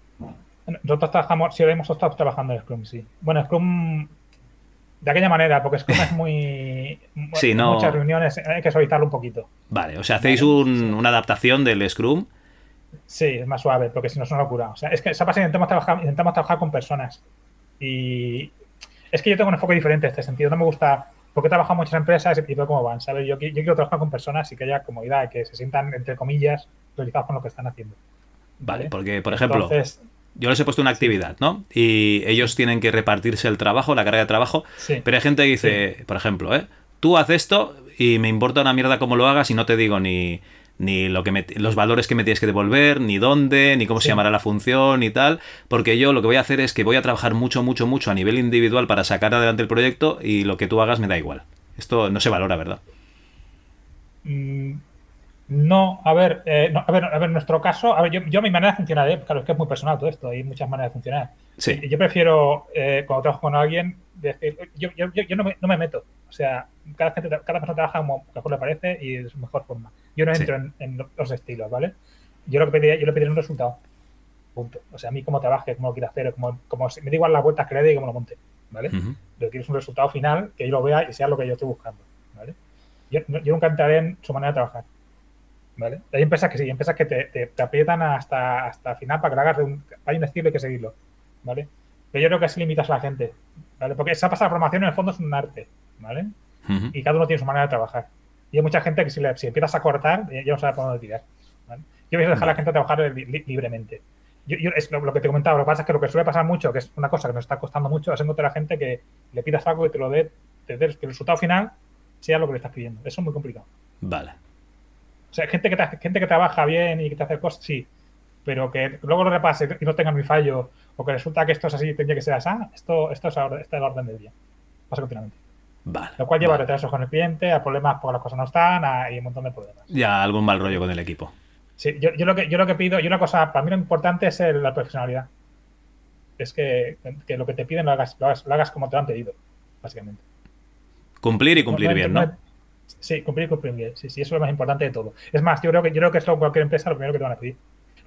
Nosotros trabajamos, si mismo estamos trabajando en Scrum, sí. Bueno, Scrum, de aquella manera, porque Scrum es muy. [LAUGHS] Sí, no- Muchas reuniones, hay que suavizarlo un poquito. Vale, o sea, hacéis un- una adaptación del Scrum. Sí, es más suave, porque si no es una locura. O sea, es que esa pasa intentamos trabajar, intentamos trabajar con personas. Y es que yo tengo un enfoque diferente en este sentido. No me gusta, porque he trabajado en muchas empresas y veo cómo van, ¿sabes? Yo, qui- yo quiero trabajar con personas y que haya comodidad, que se sientan, entre comillas, realizados con lo que están haciendo. Vale, porque, por ejemplo, Entonces, yo les he puesto una actividad, ¿no? Y ellos tienen que repartirse el trabajo, la carga de trabajo. sí. Pero hay gente que dice, por ejemplo, ¿eh? Tú haz esto y me importa una mierda cómo lo hagas y no te digo ni, ni lo que me- los valores que me tienes que devolver, ni dónde, ni cómo se llamará la función y tal, porque yo lo que voy a hacer es que voy a trabajar mucho, mucho, mucho a nivel individual para sacar adelante el proyecto y lo que tú hagas me da igual. Esto no se valora, ¿verdad? Mm, No, a ver, eh, no, a ver, a ver, nuestro caso, a ver, yo, yo mi manera de funcionar, eh, claro, es que es muy personal todo esto, hay muchas maneras de funcionar. Sí. Yo prefiero, eh, cuando trabajo con alguien, decir, yo, yo, yo, no, me, no me meto. O sea, cada, gente, cada persona trabaja como mejor le parece y de su mejor forma. Yo no Sí. entro en, en los estilos, ¿vale? Yo lo que pediría, yo le pediría un resultado. Punto. O sea, a mí como trabaje, como lo quiera hacer, como si- me da igual las vueltas que le dé y cómo lo monte, ¿vale? Lo que quiero es un resultado final que yo lo vea y sea lo que yo estoy buscando, ¿vale? Yo, yo nunca entraré en su manera de trabajar, ¿vale? Hay empresas que sí, hay empresas que te, te, te aprietan hasta, hasta el final para que lo hagas de un... Hay un estilo y hay que seguirlo, ¿vale? Pero yo creo que así limitas a la gente, ¿vale? Porque esa pasada formación en el fondo es un arte, ¿vale? Y cada uno tiene su manera de trabajar. Y hay mucha gente que si, le, si empiezas a cortar, ya ya no sabe por dónde tirar, ¿vale? Yo voy a dejar a la gente trabajar li- li- libremente. Yo, yo- es lo, lo que te comentaba, lo que pasa es que lo que suele pasar mucho, que es una cosa que nos está costando mucho, es encontrar a gente que le pidas algo y te lo dé, te dé- que el resultado final sea lo que le estás pidiendo. Eso es muy complicado. Vale. O sea, gente que, tra- gente que trabaja bien y que te hace cosas, sí, pero que luego lo repase y no tenga mi fallo, o que resulta que esto es así y tendría que ser así, esto, esto es a- está orden del día. Pasa continuamente. Vale. Lo cual lleva a retrasos con el cliente, a problemas porque las cosas no están, a, y un montón de problemas. Ya algún mal rollo con el equipo. Sí, yo, yo lo que, yo lo que pido, y una cosa, para mí lo importante es la profesionalidad. Es que, que lo que te piden lo hagas, lo hagas, lo hagas como te lo han pedido, básicamente. Cumplir y cumplir No- no- bien, no- ¿no? Sí, cumplir y cumplir bien. Sí, sí, eso es lo más importante de todo. Es más, yo creo que, yo creo que eso cualquier empresa lo primero que te van a pedir.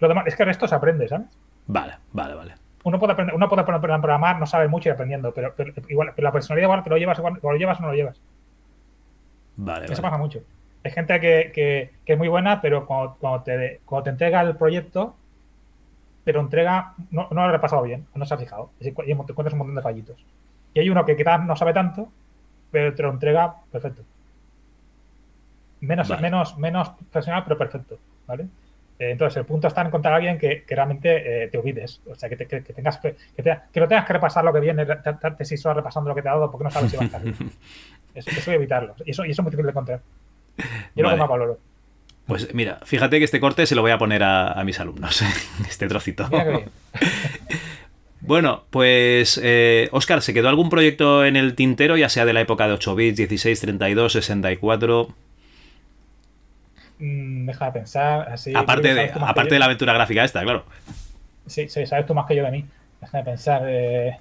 Lo demás, es que el resto se aprende, ¿sabes? Vale, vale, vale. Uno puede aprender, uno puede aprender a programar, no sabe mucho y aprendiendo, pero, pero igual, pero la personalidad igual te lo llevas, igual, o lo llevas o no lo llevas. Vale, Eso vale. pasa mucho. Hay gente que, que- que es muy buena, pero cuando, cuando te, cuando te entrega el proyecto, te lo entrega, no, no lo ha repasado bien, no se ha fijado. Y te encuentras un montón de fallitos. Y hay uno que quizás no sabe tanto, pero te lo entrega perfecto. Menos, Vale. menos, menos profesional, pero perfecto. ¿vale? Eh, Entonces, el punto está en encontrar a alguien que, que realmente eh, te olvides. O sea, que, te- que- que tengas que, te- que no tengas que repasar lo que viene, darte seis horas repasando lo que te ha dado porque no sabes si va a estar bien. [LAUGHS] Eso, eso hay que evitarlo. Y eso, y eso es muy difícil de encontrar. Yo lo Vale. más valoro. Pues mira, fíjate que este corte se lo voy a poner a, a mis alumnos, [LAUGHS] este trocito. [LAUGHS] Bueno, pues eh, Oscar, ¿se quedó algún proyecto en el tintero, ya sea de la época de 8 bits, 16, 32, 64? Mm, deja de pensar. Así, aparte de, aparte de la aventura gráfica esta, claro. Sí, sí, sabes tú más que yo de mí. Deja de pensar. Eh...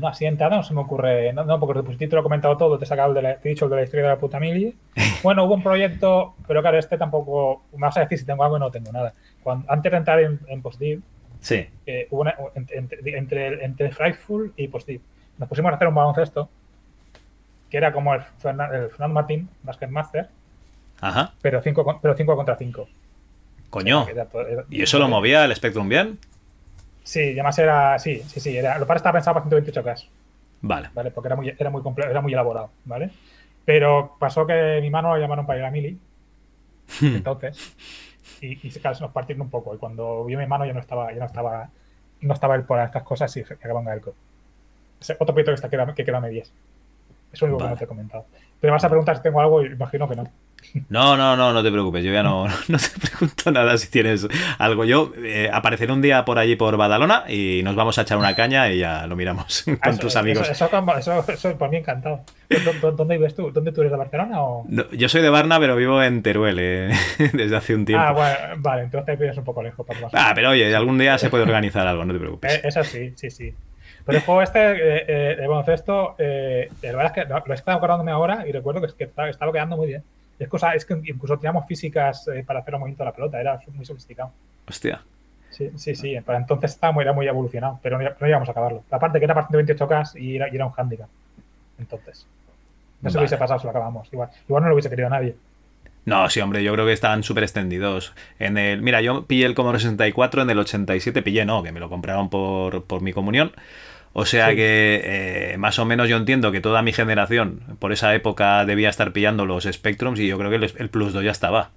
No, así de entrada no se me ocurre. No, no porque pues, te lo he comentado todo, te he sacado el de la, te he dicho el de la historia de la puta mili. [LAUGHS] Bueno, hubo un proyecto, pero claro, este tampoco. Me vas a decir si tengo algo y no tengo nada. Cuando, antes de entrar en, en Postdiv, Sí. eh, hubo una, entre, entre, entre Frightful y Postdiv, nos pusimos a hacer un baloncesto que era como el, Fernan- el Fernando Martín, Basket Master, Ajá. pero 5 pero cinco contra 5. Coño. ¿Y eso lo movía el Spectrum bien? Sí, además era. Sí, sí, sí. Era, lo para estaba pensado para 128K, Vale. ¿vale? Porque era muy, era muy era muy elaborado, ¿vale? Pero pasó que mi mano lo llamaron para ir a Mili, entonces, y, y claro, se nos partieron un poco. Y cuando vio mi mano ya no estaba, ya no estaba, no estaba él por estas cosas y acabó en Galco. Ese otro proyecto que, está, que, queda, que queda a medias. Es lo único Vale. que no te he comentado. Pero vas a preguntar si tengo algo y imagino que no. No, no, no, no te preocupes, yo ya no, [LAUGHS] no te pregunto nada si tienes algo. Yo eh, apareceré un día por allí por Badalona y nos vamos a echar una caña y ya lo miramos [LAUGHS] con Ah, Eso- tus amigos. Eso, eso, eso, por mí encantado. ¿Dó- dó- ¿Dónde vives tú? ¿Dónde tú eres de Barcelona o...? No, yo soy de Varna, pero vivo en Teruel eh, [LAUGHS] desde hace un tiempo. Ah, bueno, vale, entonces vives un poco lejos. Para Ah, pero oye, algún día se puede organizar algo, no te preocupes. Eh, Eso sí, sí, sí. Pero el juego este eh, eh, de baloncesto, eh, la verdad es que lo, he estado acordándome ahora y recuerdo que, es que estaba quedando muy bien. Es, cosa, es que incluso teníamos físicas eh, para hacer el movimiento de la pelota, era muy sofisticado. Hostia. Sí, sí, sí. Para entonces estaba muy, era muy evolucionado, pero no, no íbamos a acabarlo. Aparte que era para 128K y era, y era un handicap. entonces. No se hubiese pasado si lo acabamos. Igual, igual no lo hubiese querido nadie. No, sí, hombre, yo creo que están súper extendidos. En el, mira, yo pillé el Commodore 64 en el 87, pillé no, que me lo compraron por, por mi comunión. O sea que eh, más o menos yo entiendo que toda mi generación por esa época debía estar pillando los Spectrums y yo creo que el, el Plus 2 ya estaba.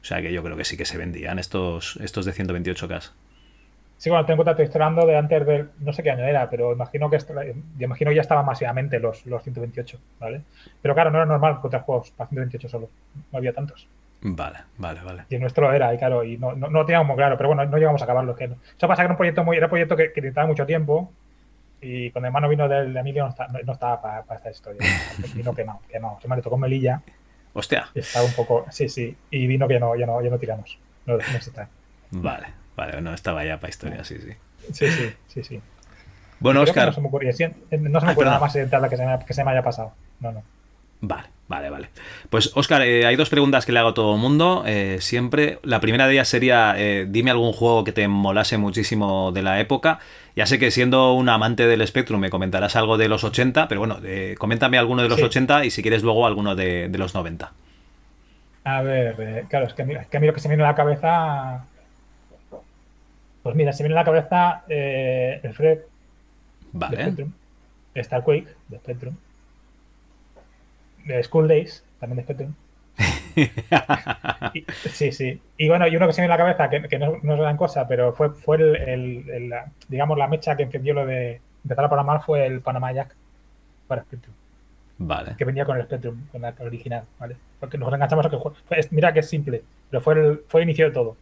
O sea que yo creo que sí que se vendían estos, estos de 128K. Sí, bueno, tengo cuenta, estoy hablando de antes del, no sé qué año era, pero imagino que yo imagino que ya estaban masivamente los, los 128, ¿vale? Pero claro, no era normal encontrar juegos para 128 solo, no había tantos. Vale, vale, vale. Y el nuestro era, y claro, y no, no, lo teníamos muy claro, pero bueno, no llegamos a acabarlo. Que no. Eso pasa que era un proyecto muy, era un proyecto que, que necesitaba mucho tiempo, y cuando el hermano vino del de Emilio no, está, no, estaba para, para, esta historia. [LAUGHS] Vino quemado, quemado. Se me le tocó Melilla. Hostia. Estaba un poco, sí, sí, y vino que no, ya no, ya no tiramos. No, no está. Vale. Vale, no estaba ya para historia, sí, sí. Sí, sí, sí, sí. Bueno, Oscar. No se me ocurría, no se me ocurre nada más que se, me, que se me haya pasado. No, no. Vale, vale, vale. Pues, Oscar, eh, hay dos preguntas que le hago a todo el mundo. Eh, siempre. La primera de ellas sería: eh, dime algún juego que te molase muchísimo de la época. Ya sé que siendo un amante del Spectrum me comentarás algo de los 80, pero bueno, coméntame alguno de los sí. 80 y si quieres luego alguno de, de los 90. A ver, claro, es que, es que a mí lo que se me viene a la cabeza pues mira, se viene a la cabeza el Fred vale. de Spectrum, Star Quake de Spectrum, de School Days también de Spectrum. [LAUGHS] y, sí, sí. Y bueno, y uno que se me a la cabeza, que, que no, no, es gran cosa, pero fue, fue el, el, el, la, digamos, la mecha que encendió lo de empezar a programar fue el Panama Jack para Spectrum. Vale. Que venía con el Spectrum, con la original, ¿vale? Porque nos enganchamos a que juego. Mira que es simple, pero fue el, fue el inicio de todo,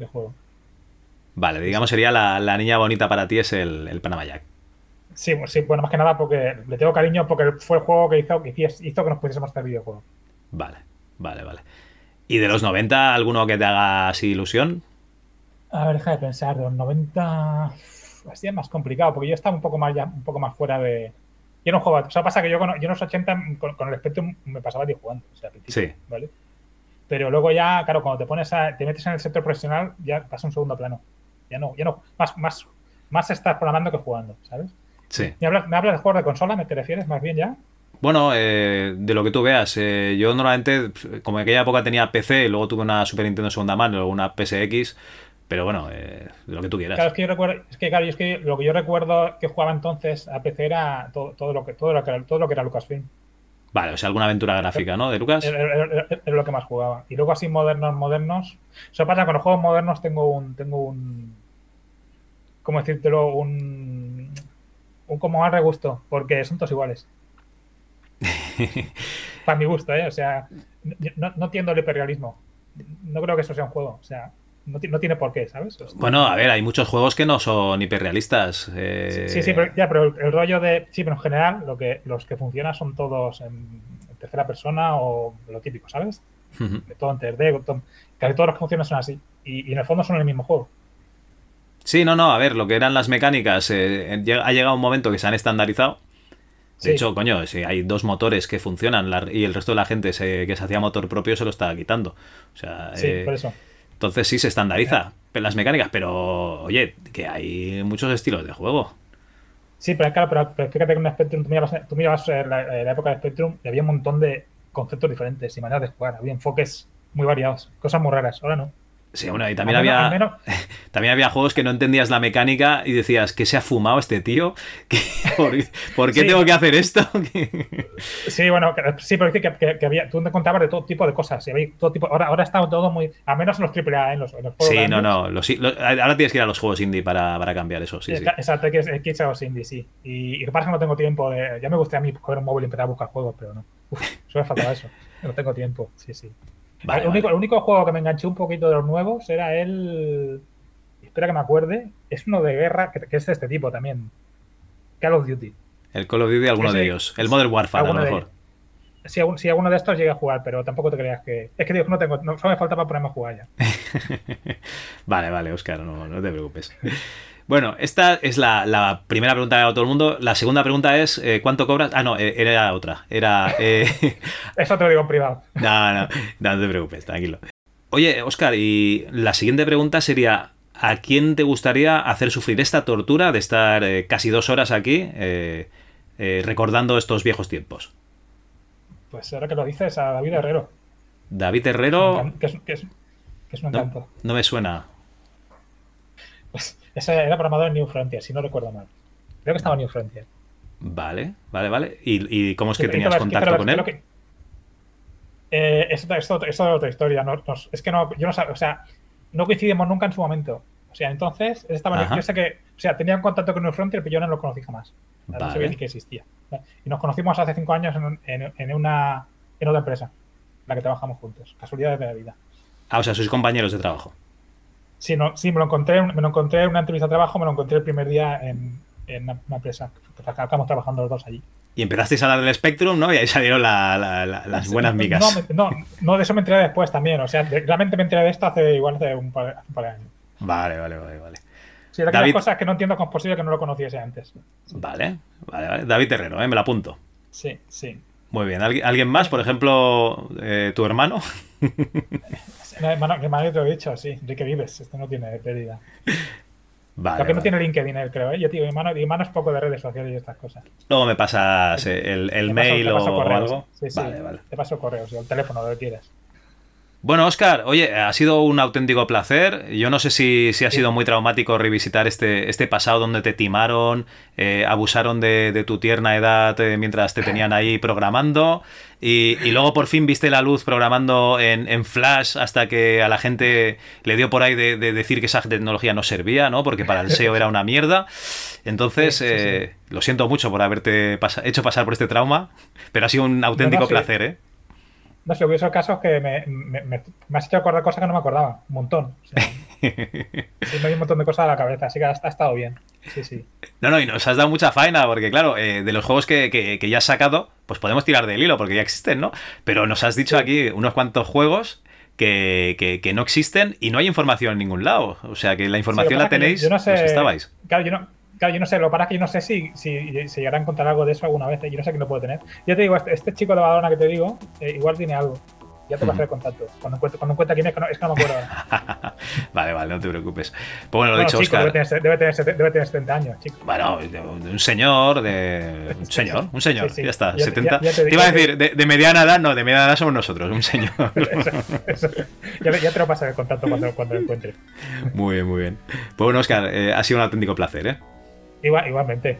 el juego. Vale, digamos sería la, la, niña bonita para ti es el, el Panama Jack. Sí, sí, bueno, más que nada porque le tengo cariño porque fue el juego que hizo que, hizo que nos pudiésemos hacer videojuego. Vale, vale, vale. ¿Y de los 90 alguno que te haga así ilusión? A ver, deja de pensar, de los 90 así es más complicado porque yo estaba un poco más ya, un poco más fuera de. Yo no jugaba. O sea, pasa que yo con, yo en los 80 con, con el Spectrum me pasaba de jugando. O sea, sí. ¿vale? Pero luego ya, claro, cuando te pones a, te metes en el sector profesional, ya pasa un segundo plano. Ya no, ya no. Más, más, más estás programando que jugando, ¿sabes? Sí. ¿Me hablas, ¿Me hablas de juegos de consola? ¿Me te refieres más bien ya? Bueno, eh, de lo que tú veas. Eh, yo normalmente, como en aquella época tenía PC, luego tuve una Super Nintendo segunda mano, luego una PSX, pero bueno, eh, de lo que tú quieras. Claro, es que yo recuerdo, es que claro, es que lo que yo recuerdo que jugaba entonces a PC era todo, todo lo que todo lo que era, todo lo que era Lucasfilm. Vale, o sea, alguna aventura gráfica, ¿no? De Lucas. Era, lo que más jugaba. Y luego así modernos, modernos. O sea, pasa con los juegos modernos tengo un, tengo un, ¿cómo decírtelo? Un, un como mal regusto, porque son todos iguales. [LAUGHS] Para mi gusto, ¿eh? O sea, no, no entiendo el hiperrealismo. No creo que eso sea un juego. O sea, no, no, tiene por qué, ¿sabes? Bueno, a ver, hay muchos juegos que no son hiperrealistas. Eh... Sí, sí, pero, ya, pero el, el, rollo de. Sí, pero en general, lo que, los que funcionan son todos en, en tercera persona o lo típico, ¿sabes? Uh -huh. Todo en 3D, todo, casi todos los que funcionan son así. Y, y, en el fondo son el mismo juego. Sí, no, no, a ver, lo que eran las mecánicas, eh, ha llegado un momento que se han estandarizado. De sí. hecho, coño, si hay dos motores que funcionan la, y el resto de la gente se, que se hacía motor propio se lo está quitando. O sea, sí, eh, por eso. Entonces sí se estandariza las mecánicas, pero oye, que hay muchos estilos de juego. Sí, pero claro, pero, pero fíjate que en Spectrum, tú mirabas, tú mirabas la, la, época de Spectrum y había un montón de conceptos diferentes y maneras de jugar, había enfoques muy variados, cosas muy raras, ahora no. Sí, bueno, y también había menos... [LAUGHS] también había juegos que no entendías la mecánica y decías, ¿qué se ha fumado este tío? [LAUGHS] ¿Por, ¿por, qué sí. tengo que hacer esto? [LAUGHS] sí, bueno, sí, pero que, que, que, había, tú te contabas de todo tipo de cosas. Había todo tipo, ahora, ahora está todo muy, a menos en los AAA, en los, en los juegos. Sí, grandes. no, no, los, los, ahora tienes que ir a los juegos indie para, para cambiar eso, sí, sí. Exacto, que es, que es a los indie, sí. Y, y lo que pasa es que no tengo tiempo, de, ya me gustaría a mí coger un móvil y empezar a buscar juegos, pero no. Uf, solo me faltaba eso. No tengo tiempo, sí, sí. Vale, el, único, vale. el, único, juego que me enganché un poquito de los nuevos era el. Espera que me acuerde. Es uno de guerra que, que es de este tipo también. Call of Duty. El Call of Duty, alguno Ese, de ellos. El Modern Warfare, a lo mejor. Si, si, alguno de estos llega a jugar, pero tampoco te creas que. Es que digo, no tengo. No, solo me falta para ponerme a jugar ya. [LAUGHS] vale, vale, Oscar, no, no te preocupes. [LAUGHS] Bueno, esta es la, la, primera pregunta que hago a todo el mundo. La segunda pregunta es, eh, ¿cuánto cobras? Ah, no, eh, era otra. Era... Eh... [LAUGHS] Eso te lo digo en privado. No, no, no, no te preocupes, tranquilo. Oye, Oscar, y la siguiente pregunta sería, ¿a quién te gustaría hacer sufrir esta tortura de estar eh, casi dos horas aquí? Recordando estos viejos tiempos? Pues ahora que lo dices, a David Herrero. David Herrero. Que es, que es, que es un encanto. No, no, me suena. Pues ese era programador en New Frontier, si no recuerdo mal. Creo que estaba en New Frontier. Vale, vale, vale. ¿Y, y cómo es que tenías contacto con él? Que, eh, es, es, es, otra historia. No, no, es que no, yo no o sea, no coincidimos nunca en su momento. O sea, entonces, estaba, yo sé que, o sea, tenía un contacto con New Frontier, pero yo no lo conocí jamás. Vale. No sabía ni que existía. Y nos conocimos hace cinco años en, en, en, una en otra empresa, en la que trabajamos juntos. Casualidades de la vida. Ah, o sea, sois compañeros de trabajo. Sí, no, sí me lo encontré, me lo encontré en una entrevista de trabajo, me lo encontré el primer día en, en una, empresa. Estamos trabajando los dos allí. Y empezasteis a hablar del Spectrum, ¿no? Y ahí salieron la, la, la, las buenas migas. No, no, no, de eso me enteré después también. O sea, realmente me enteré de esto hace igual hace un par, hace un par de años. Vale, vale, vale, vale. Sí, era David... cosas que no entiendo cómo es posible que no lo conociese antes. Vale, vale, vale. David Terrero, ¿eh? me la apunto. Sí, sí. Muy bien. ¿Algu ¿Alguien más? Por ejemplo, eh, tu hermano. [LAUGHS] mi hermano te lo he dicho, sí. Enrique Vives. Este no tiene pérdida. Vale, Lo que vale. no tiene LinkedIn, él, creo. ¿eh? Yo, tío, mi hermano, mi hermano es poco de redes sociales y estas cosas. Luego me pasas el, el te mail paso, o, correos. algo. Sí, sí. Vale, vale. Te paso correos o el teléfono, lo que quieras. Bueno, Oscar, oye, ha sido un auténtico placer. Yo no sé si, si ha sido muy traumático revisitar este, este pasado donde te timaron, eh, abusaron de, de, tu tierna edad eh, mientras te tenían ahí programando y, y, luego por fin viste la luz programando en, en, Flash hasta que a la gente le dio por ahí de, de, decir que esa tecnología no servía, ¿no? Porque para el SEO era una mierda. Entonces, sí, sí, eh, lo siento mucho por haberte pas hecho pasar por este trauma, pero ha sido un auténtico no, no, placer, ¿eh? No sé, hubiese casos que me, me, me, me, has hecho acordar cosas que no me acordaba, un montón. O sea, [LAUGHS] sí, me hay un montón de cosas a la cabeza, así que ha, ha, estado bien. Sí, sí. No, no, y nos has dado mucha faena, porque claro, eh, de los juegos que, que, que, ya has sacado, pues podemos tirar del hilo, porque ya existen, ¿no? Pero nos has dicho sí. aquí unos cuantos juegos que, que, que, no existen y no hay información en ningún lado. O sea, que la información la tenéis, yo, yo no sé, estabais. Claro, yo no, Claro, yo no sé, lo para que yo no sé si, si, si llegará a encontrar algo de eso alguna vez. Yo no sé quién lo puede tener. Yo te digo, este, este chico de Badalona que te digo, eh, igual tiene algo. Ya te pasaré el contacto. Cuando encuentre, cuando encuentre quién es, que no, es que no me acuerdo. [LAUGHS] vale, vale, no te preocupes. Pues bueno, lo no, dicho, chico, Oscar. Debe tener, debe, tener, debe tener 70 años, chico. Bueno, de un señor, de. [LAUGHS] Un señor, un señor, sí, sí. ya está. Ya, 70. Ya, ya te, te, iba a decir, de, de, mediana edad, no, de mediana edad somos nosotros, un señor. [LAUGHS] eso, eso. Ya, ya, te lo pasaré el contacto cuando, cuando lo encuentre. Muy bien, muy bien. Pues bueno, Oscar, eh, ha sido un auténtico placer, ¿eh? Igual, igualmente.